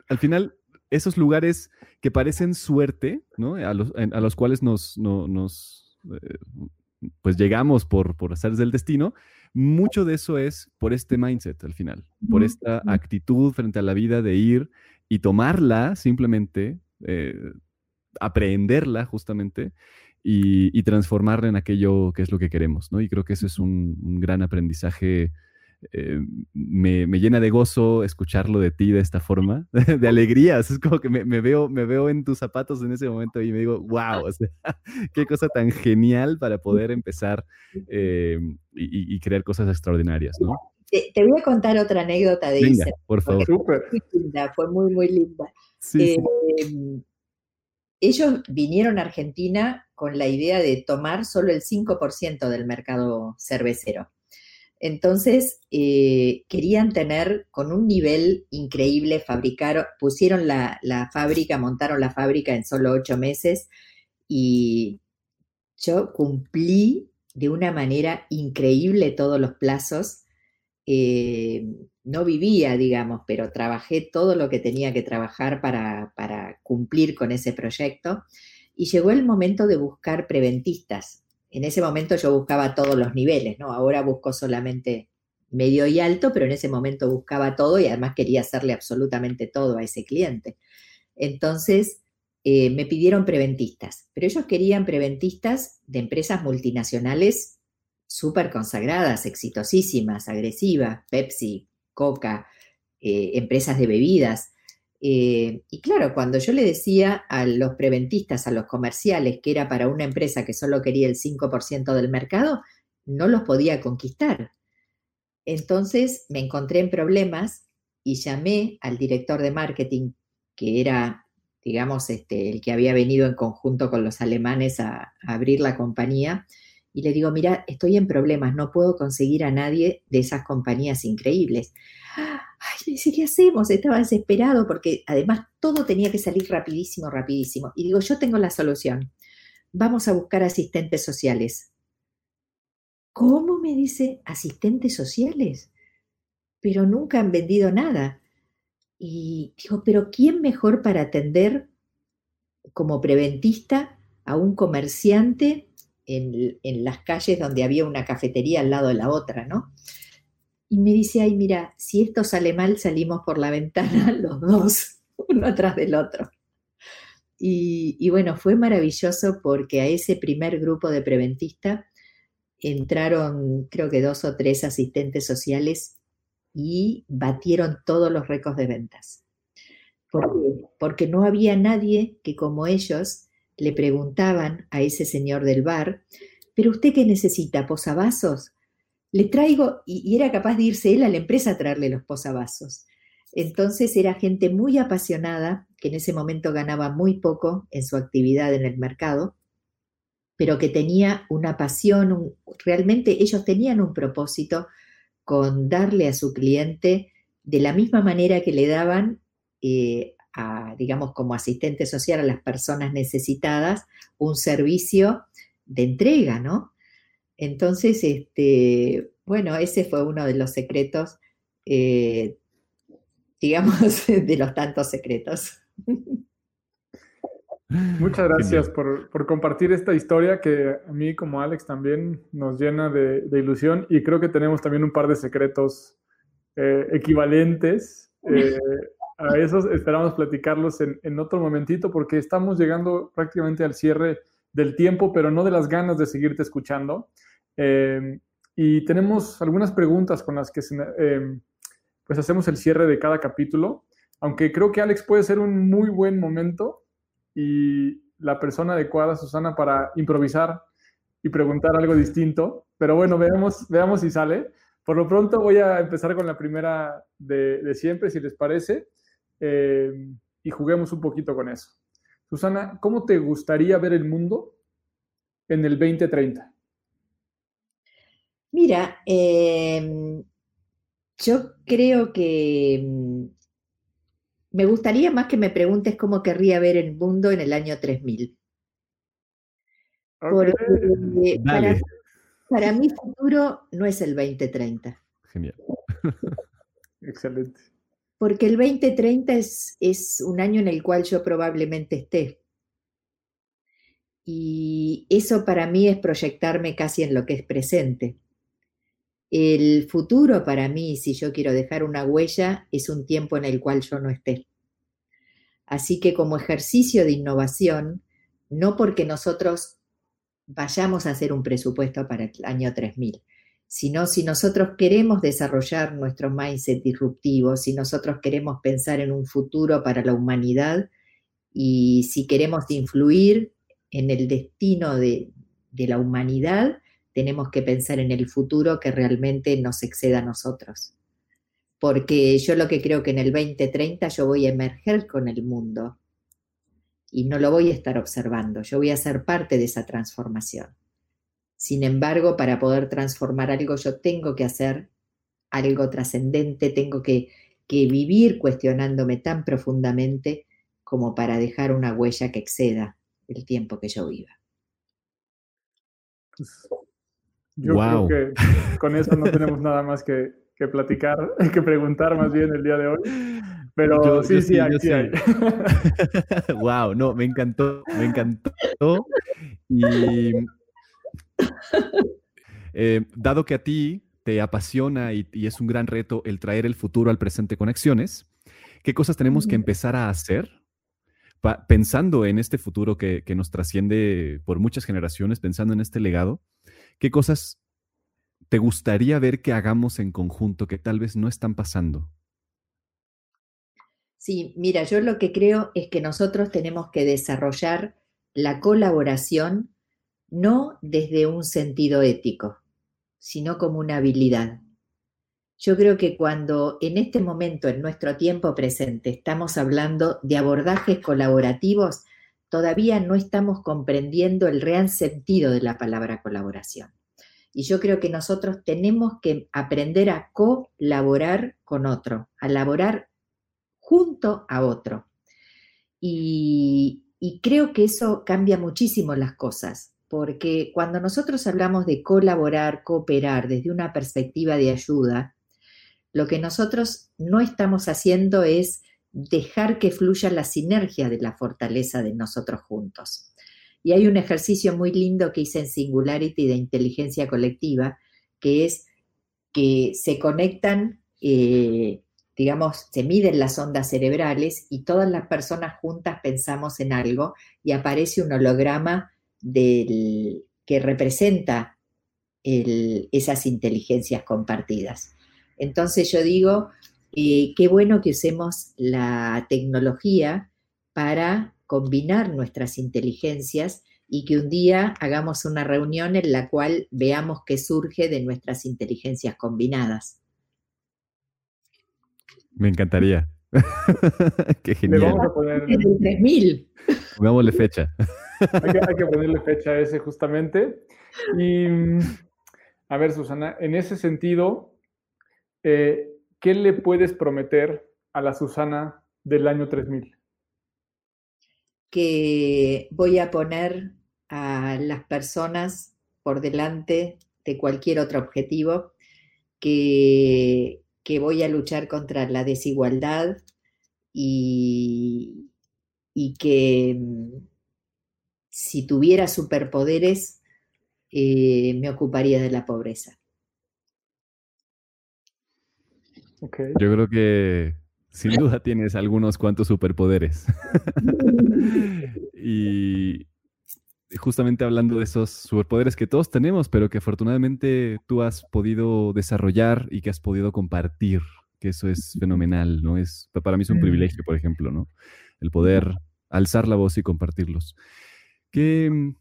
[SPEAKER 2] al final esos lugares que parecen suerte, ¿no? A los, a los cuales nos, nos pues llegamos por, por hacer del destino, mucho de eso es por este mindset al final, por esta actitud frente a la vida de ir y tomarla simplemente, eh, aprenderla justamente y, transformarla en aquello que es lo que queremos, ¿no? Y creo que eso es un, un gran aprendizaje eh, me, llena de gozo escucharlo de ti de esta forma, <laughs> de alegría. Es como que me, veo, me veo en tus zapatos en ese momento y me digo, wow, <laughs> qué cosa tan genial para poder empezar eh, y, crear cosas extraordinarias, ¿no?
[SPEAKER 3] Te, voy a contar otra anécdota de
[SPEAKER 2] Venga, por favor.
[SPEAKER 3] Fue muy linda, fue muy, muy linda. Em, ellos vinieron a Argentina con la idea de tomar solo el 5% del mercado cervecero. Entonces, eh, querían tener con un nivel increíble, fabricaron, pusieron la, fábrica, montaron la fábrica en solo ocho meses y yo cumplí de una manera increíble todos los plazos. Eh, no vivía, digamos, pero trabajé todo lo que tenía que trabajar para, para cumplir con ese proyecto. Y llegó el momento de buscar preventistas en ese momento yo buscaba todos los niveles, ¿no? Ahora busco solamente medio y alto, pero en ese momento buscaba todo y además quería hacerle absolutamente todo a ese cliente. Entonces, eh, me pidieron preventistas, pero ellos querían preventistas de empresas multinacionales súper consagradas, exitosísimas, agresivas, Pepsi, Coca, eh, empresas de bebidas. Eh, y claro, cuando yo le decía a los preventistas, a los comerciales, que era para una empresa que solo quería el 5% del mercado, no los podía conquistar. Entonces me encontré en problemas y llamé al director de marketing, que era, digamos, este, el que había venido en conjunto con los alemanes a, a abrir la compañía, y le digo, mira, estoy en problemas, no puedo conseguir a nadie de esas compañías increíbles ay, me dice, ¿qué hacemos? Estaba desesperado porque además todo tenía que salir rapidísimo, rapidísimo. Y digo, yo tengo la solución. Vamos a buscar asistentes sociales. ¿Cómo me dice asistentes sociales? Pero nunca han vendido nada. Y digo, pero ¿quién mejor para atender como preventista a un comerciante en, las calles donde había una cafetería al lado de la otra, ¿no? y me dice, ay, mira, si esto sale mal, salimos por la ventana <laughs> los dos, uno atrás del otro. Y, bueno, fue maravilloso porque a ese primer grupo de preventista entraron, creo que dos o tres asistentes sociales y batieron todos los récords de ventas. ¿Por qué? Porque no había nadie que como ellos le preguntaban a ese señor del bar, pero usted qué necesita, posavasos? le traigo, y, era capaz de irse él a la empresa a traerle los posavasos. Entonces era gente muy apasionada, que en ese momento ganaba muy poco en su actividad en el mercado, pero que tenía una pasión, realmente ellos tenían un propósito con darle a su cliente de la misma manera que le daban eh, a, digamos, como asistente social a las personas necesitadas, un servicio de entrega, ¿no? Entonces, este, bueno, ese fue uno de los secretos, eh, digamos, <laughs> de los tantos secretos.
[SPEAKER 1] Muchas gracias por, compartir esta historia que a mí como Alex también nos llena de, ilusión y creo que tenemos también un par de secretos eh, equivalentes. <laughs> Eh, a esos esperamos platicarlos en, en, otro momentito porque estamos llegando prácticamente al cierre del tiempo, pero no de las ganas de seguirte escuchando. Em, y tenemos algunas preguntas con las que em, pues hacemos el cierre de cada capítulo, aunque creo que Alex puede ser un muy buen momento y la persona adecuada, Susana, para improvisar y preguntar algo distinto. Pero bueno, veamos, veamos si sale. Por lo pronto voy a empezar con la primera de, siempre, si les parece, em, y juguemos un poquito con eso. Susana, ¿cómo te gustaría ver el mundo en el 2030?
[SPEAKER 3] Mira, em, yo creo que mm, me gustaría más que me preguntes cómo querría ver el mundo en el año 3000. Porque para, para mí futuro no es el 2030.
[SPEAKER 2] Genial.
[SPEAKER 1] Excelente.
[SPEAKER 3] Porque el 2030 es, es un año en el cual yo probablemente esté. Y eso para mí es proyectarme casi en lo que es presente. El futuro para mí, si yo quiero dejar una huella, es un tiempo en el cual yo no esté. Así que como ejercicio de innovación, no porque nosotros vayamos a hacer un presupuesto para el año 3000, sino si nosotros queremos desarrollar nuestro mindset disruptivo, si nosotros queremos pensar en un futuro para la humanidad y si queremos influir en el destino de, la humanidad, tenemos que pensar en el futuro que realmente nos exceda a nosotros. Porque yo lo que creo que en el 2030 yo voy a emerger con el mundo y no lo voy a estar observando, yo voy a ser parte de esa transformación. Sin embargo, para poder transformar algo yo tengo que hacer algo trascendente, tengo que, que vivir cuestionándome tan profundamente como para dejar una huella que exceda el tiempo que yo viva.
[SPEAKER 1] Pues, yo creo que con eso no tenemos nada más que, platicar, <laughs> que preguntar más bien el día de hoy. Pero sí, sí, aquí hay. <laughs>
[SPEAKER 2] wow, no, me encantó, me encantó. Y eh, dado que a ti te apasiona y, es un gran reto el traer el futuro al presente conexiones, ¿qué cosas tenemos que empezar a hacer pensando en este futuro que, nos trasciende por muchas generaciones, pensando en este legado, ¿qué cosas te gustaría ver que hagamos en conjunto que tal vez no están pasando?
[SPEAKER 3] Sí, mira, yo lo que creo es que nosotros tenemos que desarrollar la colaboración no desde un sentido ético, sino como una habilidad. Yo creo que cuando en este momento, en nuestro tiempo presente, estamos hablando de abordajes colaborativos, todavía no estamos comprendiendo el real sentido de la palabra colaboración. Y yo creo que nosotros tenemos que aprender a colaborar con otro, a laborar junto a otro. Y, y creo que eso cambia muchísimo las cosas, porque cuando nosotros hablamos de colaborar, cooperar desde una perspectiva de ayuda, lo que nosotros no estamos haciendo es dejar que fluya la sinergia de la fortaleza de nosotros juntos. Y hay un ejercicio muy lindo que hice en Singularity de inteligencia colectiva, que es que se conectan, eh, digamos, se miden las ondas cerebrales y todas las personas juntas pensamos en algo y aparece un holograma del, que representa esas inteligencias compartidas. Entonces yo digo, eh, qué bueno que usemos la tecnología para combinar nuestras inteligencias y que un día hagamos una reunión en la cual veamos qué surge de nuestras inteligencias combinadas.
[SPEAKER 2] Me encantaría. <laughs> qué genial. Le
[SPEAKER 1] vamos a poner...
[SPEAKER 3] 3000.
[SPEAKER 2] Pongámosle fecha.
[SPEAKER 1] hay, que, hay que ponerle fecha a ese justamente. Y a ver, Susana, en ese sentido, eh, ¿qué le puedes prometer a la Susana del año 3000?
[SPEAKER 3] Que voy a poner a las personas por delante de cualquier otro objetivo, que, que voy a luchar contra la desigualdad y, y que mm, si tuviera superpoderes eh, me ocuparía de la pobreza.
[SPEAKER 2] Yo creo que sin duda tienes algunos cuantos superpoderes. <laughs> <laughs> y justamente hablando de esos superpoderes que todos tenemos, pero que afortunadamente tú has podido desarrollar y que has podido compartir, que eso es fenomenal, ¿no? Es, para mí es un mm. privilegio, por ejemplo, ¿no? El poder alzar la voz y compartirlos. ¿Qué,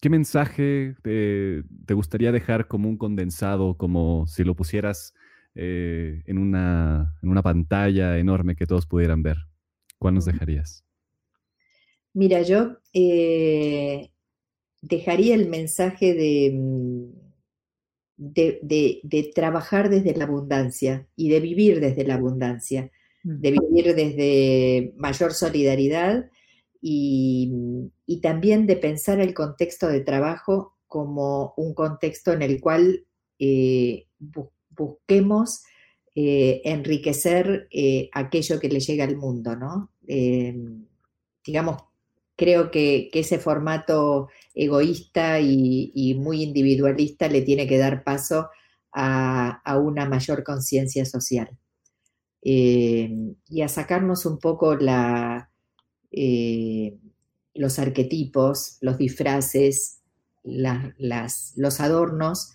[SPEAKER 2] qué mensaje te, te gustaría dejar como un condensado, como si lo pusieras eh, en, una, en una pantalla enorme que todos pudieran ver? ¿Cuál nos dejarías?
[SPEAKER 3] Mira, yo eh, dejaría el mensaje de, mm, de, trabajar desde la abundancia y de vivir desde la abundancia, mm. de vivir desde mayor solidaridad y, también de pensar el contexto de trabajo como un contexto en el cual eh, busquemos eh, enriquecer eh, aquello que le llega al mundo, ¿no? digamos, creo que, ese formato egoísta y, muy individualista le tiene que dar paso a, una mayor conciencia social. Eh, y a sacarnos un poco eh, los arquetipos, los disfraces, los adornos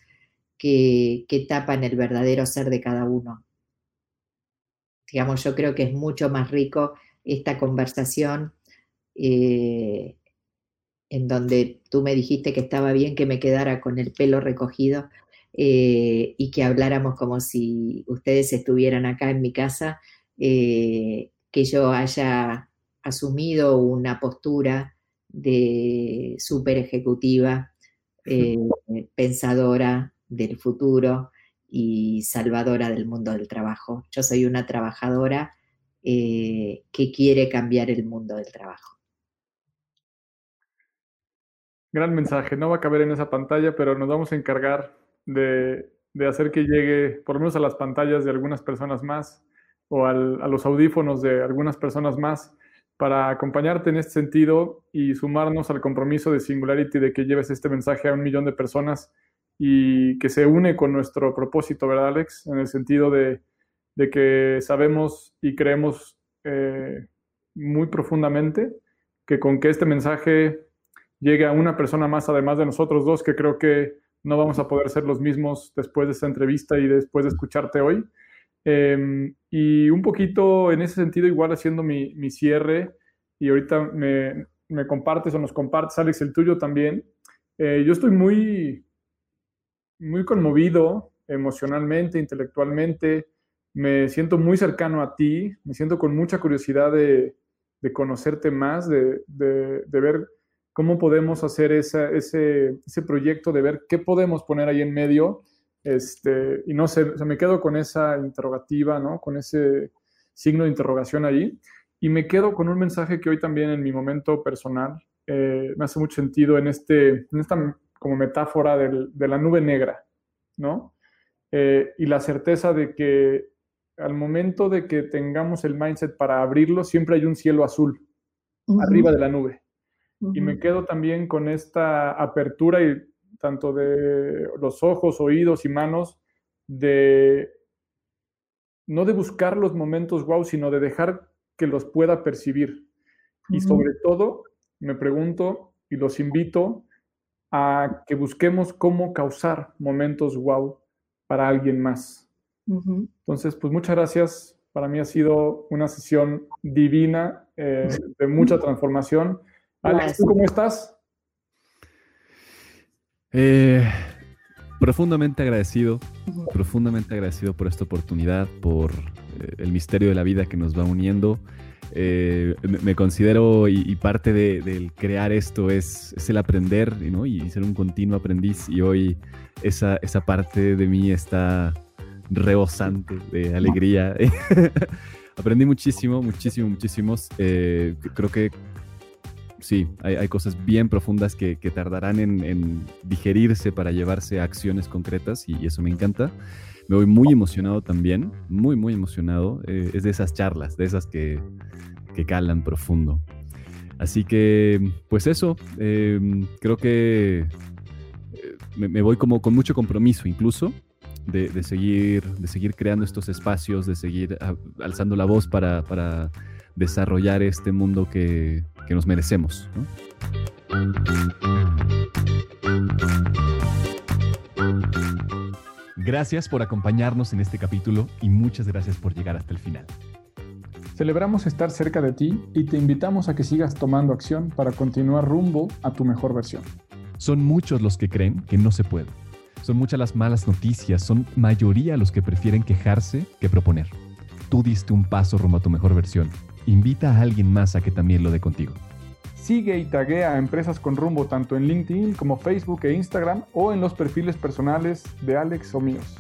[SPEAKER 3] que, tapan el verdadero ser de cada uno. Digamos, yo creo que es mucho más rico esta conversación eh, en donde tú me dijiste que estaba bien que me quedara con el pelo recogido eh, y que habláramos como si ustedes estuvieran acá en mi casa, eh, que yo haya asumido una postura de super ejecutiva, <laughs> pensadora del futuro y salvadora del mundo del trabajo. Yo soy una trabajadora que quiere cambiar el mundo del trabajo.
[SPEAKER 1] Gran mensaje. No va a caber en esa pantalla, pero nos vamos a encargar de, hacer que llegue por lo menos a las pantallas de algunas personas más o a los audífonos de algunas personas más para acompañarte en este sentido y sumarnos al compromiso de Singularity de que lleves este mensaje a un millón de personas y que se une con nuestro propósito, ¿verdad, Alex? En el sentido de, que sabemos y creemos eh, muy profundamente que con que este mensaje llegue a una persona más además de nosotros dos, que creo que no vamos a poder ser los mismos después de esta entrevista y después de escucharte hoy. Em, y un poquito en ese sentido, igual haciendo mi, mi cierre, y ahorita me, me, compartes o nos compartes, Alex, el tuyo también. Eh, yo estoy muy, muy conmovido emocionalmente, intelectualmente, me siento muy cercano a ti, me siento con mucha curiosidad de, de conocerte más, de, de, de ver cómo podemos hacer ese, ese, proyecto de ver qué podemos poner ahí en medio. Este, y no sé, me quedo con esa interrogativa, ¿no? Con ese signo de interrogación ahí. Y me quedo con un mensaje que hoy también en mi momento personal eh, me hace mucho sentido en, este, en esta como metáfora de la nube negra, ¿no? Eh, y la certeza de que al momento de que tengamos el mindset para abrirlo, siempre hay un cielo azul arriba de la nube. Y me quedo también con esta apertura y tanto de los ojos, oídos y manos de no de buscar los momentos wow, sino de dejar que los pueda percibir. Y sobre todo, me pregunto y los invito a que busquemos cómo causar momentos wow para alguien más. Entonces, pues muchas gracias. Para mí ha sido una sesión divina, eh, <laughs> de mucha transformación. Alex, ¿tú cómo estás?
[SPEAKER 2] Eh, profundamente agradecido, profundamente agradecido por esta oportunidad, por eh, el misterio de la vida que nos va uniendo. Eh, me, considero y, parte del crear esto es, el aprender y ser un continuo aprendiz y hoy esa, esa parte de mí está rebosante de alegría. <laughs> Aprendí muchísimo, muchísimo, muchísimos. creo que sí, hay, cosas bien profundas que, tardarán en, digerirse para llevarse a acciones concretas y, eso me encanta. Me voy muy emocionado también, muy, muy emocionado. Eh, es de esas charlas, de esas que, calan profundo. Así que, pues eso, em, creo que eh, me, voy como con mucho compromiso incluso de, seguir, de seguir creando estos espacios, de seguir alzando la voz para, para desarrollar este mundo que, que nos merecemos. Gracias por acompañarnos en este capítulo y muchas gracias por llegar hasta el final.
[SPEAKER 1] Celebramos estar cerca de ti y te invitamos a que sigas tomando acción para continuar rumbo a tu mejor versión.
[SPEAKER 2] Son muchos los que creen que no se puede. Son muchas las malas noticias, son mayoría los que prefieren quejarse que proponer. Tú diste un paso rumbo a tu mejor versión invita a alguien más a que también lo dé contigo.
[SPEAKER 1] Sigue y taguea a Empresas con Rumbo tanto en LinkedIn como Facebook e Instagram o en los perfiles personales de Alex o míos.